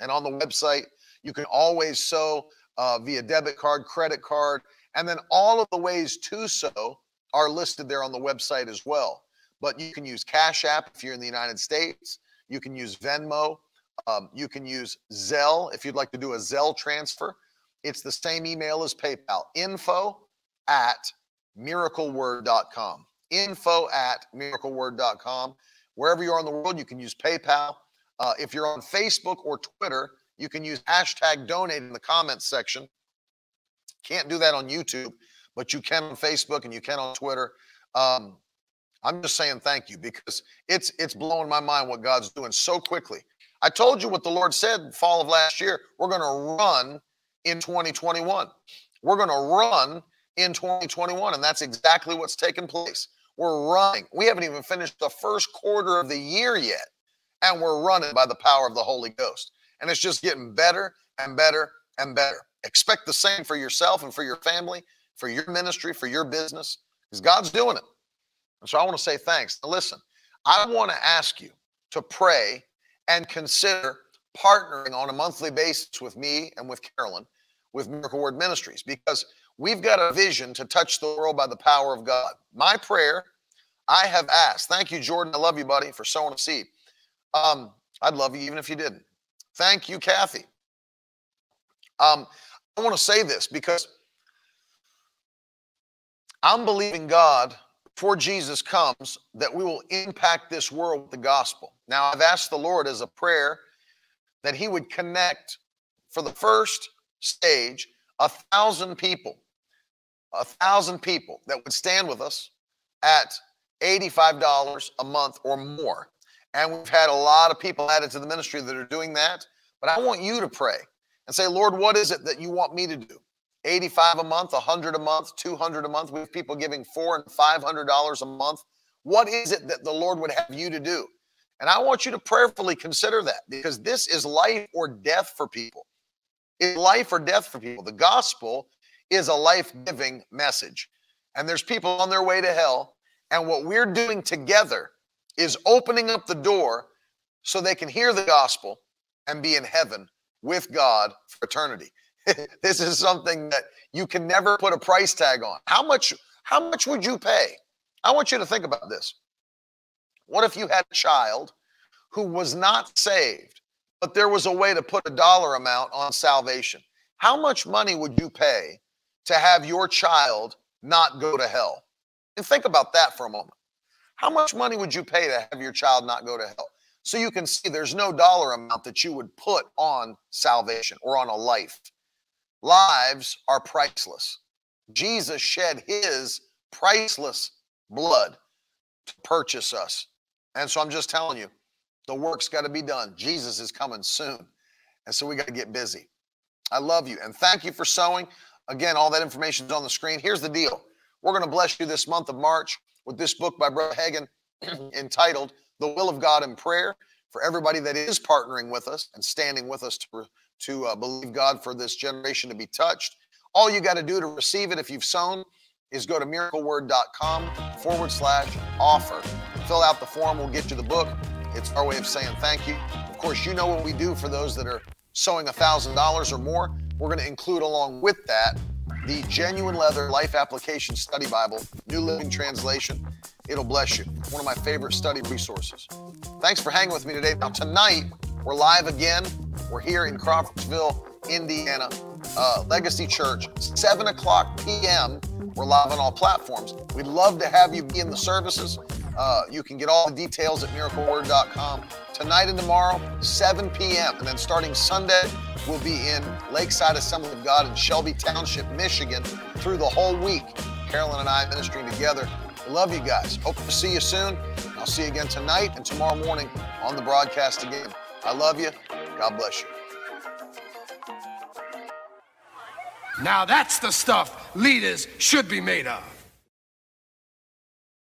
And on the website, you can always sow uh, via debit card, credit card, and then all of the ways to sow are listed there on the website as well. But you can use Cash App if you're in the United States. You can use Venmo. Um, you can use Zelle if you'd like to do a Zelle transfer. It's the same email as PayPal info at miracleword.com. Info at miracleword.com. Wherever you are in the world, you can use PayPal. Uh, if you're on Facebook or Twitter, you can use hashtag donate in the comments section. Can't do that on YouTube, but you can on Facebook and you can on Twitter. Um, I'm just saying thank you because it's it's blowing my mind what God's doing so quickly. I told you what the Lord said fall of last year. We're going to run in 2021. We're going to run in 2021, and that's exactly what's taken place. We're running. We haven't even finished the first quarter of the year yet, and we're running by the power of the Holy Ghost. And it's just getting better and better and better. Expect the same for yourself and for your family, for your ministry, for your business, because God's doing it. And so I want to say thanks. Now, listen, I want to ask you to pray and consider partnering on a monthly basis with me and with Carolyn with Miracle Word Ministries because we've got a vision to touch the world by the power of God. My prayer, I have asked. Thank you, Jordan. I love you, buddy, for sowing a seed. Um, I'd love you even if you didn't. Thank you, Kathy. Um, I want to say this because I'm believing God before Jesus comes that we will impact this world with the gospel. Now, I've asked the Lord as a prayer that He would connect for the first stage a thousand people, a thousand people that would stand with us at $85 a month or more. And we've had a lot of people added to the ministry that are doing that. But I want you to pray and say, Lord, what is it that you want me to do? 85 a month, 100 a month, 200 a month. We have people giving four and $500 a month. What is it that the Lord would have you to do? And I want you to prayerfully consider that because this is life or death for people. It's life or death for people. The gospel is a life giving message. And there's people on their way to hell. And what we're doing together is opening up the door so they can hear the gospel and be in heaven with God for eternity. <laughs> this is something that you can never put a price tag on. How much how much would you pay? I want you to think about this. What if you had a child who was not saved, but there was a way to put a dollar amount on salvation? How much money would you pay to have your child not go to hell? And think about that for a moment. How much money would you pay to have your child not go to hell? So you can see there's no dollar amount that you would put on salvation or on a life. Lives are priceless. Jesus shed his priceless blood to purchase us. And so I'm just telling you, the work's got to be done. Jesus is coming soon. And so we got to get busy. I love you. And thank you for sowing. Again, all that information is on the screen. Here's the deal we're going to bless you this month of March with this book by Brother Hagin <clears throat> entitled The Will of God in Prayer for everybody that is partnering with us and standing with us to, to uh, believe God for this generation to be touched. All you got to do to receive it if you've sown is go to miracleword.com forward slash offer. Fill out the form, we'll get you the book. It's our way of saying thank you. Of course, you know what we do for those that are sowing $1,000 or more. We're going to include along with that the Genuine Leather Life Application Study Bible, New Living Translation. It'll bless you. One of my favorite study resources. Thanks for hanging with me today. Now, tonight, we're live again. We're here in Crawfordsville, Indiana, uh, Legacy Church, 7 o'clock p.m. We're live on all platforms. We'd love to have you be in the services. Uh, you can get all the details at miracleword.com. Tonight and tomorrow, 7 p.m. And then starting Sunday, we'll be in Lakeside Assembly of God in Shelby Township, Michigan through the whole week. Carolyn and I ministering together. Love you guys. Hope to see you soon. I'll see you again tonight and tomorrow morning on the broadcast again. I love you. God bless you. Now that's the stuff leaders should be made of.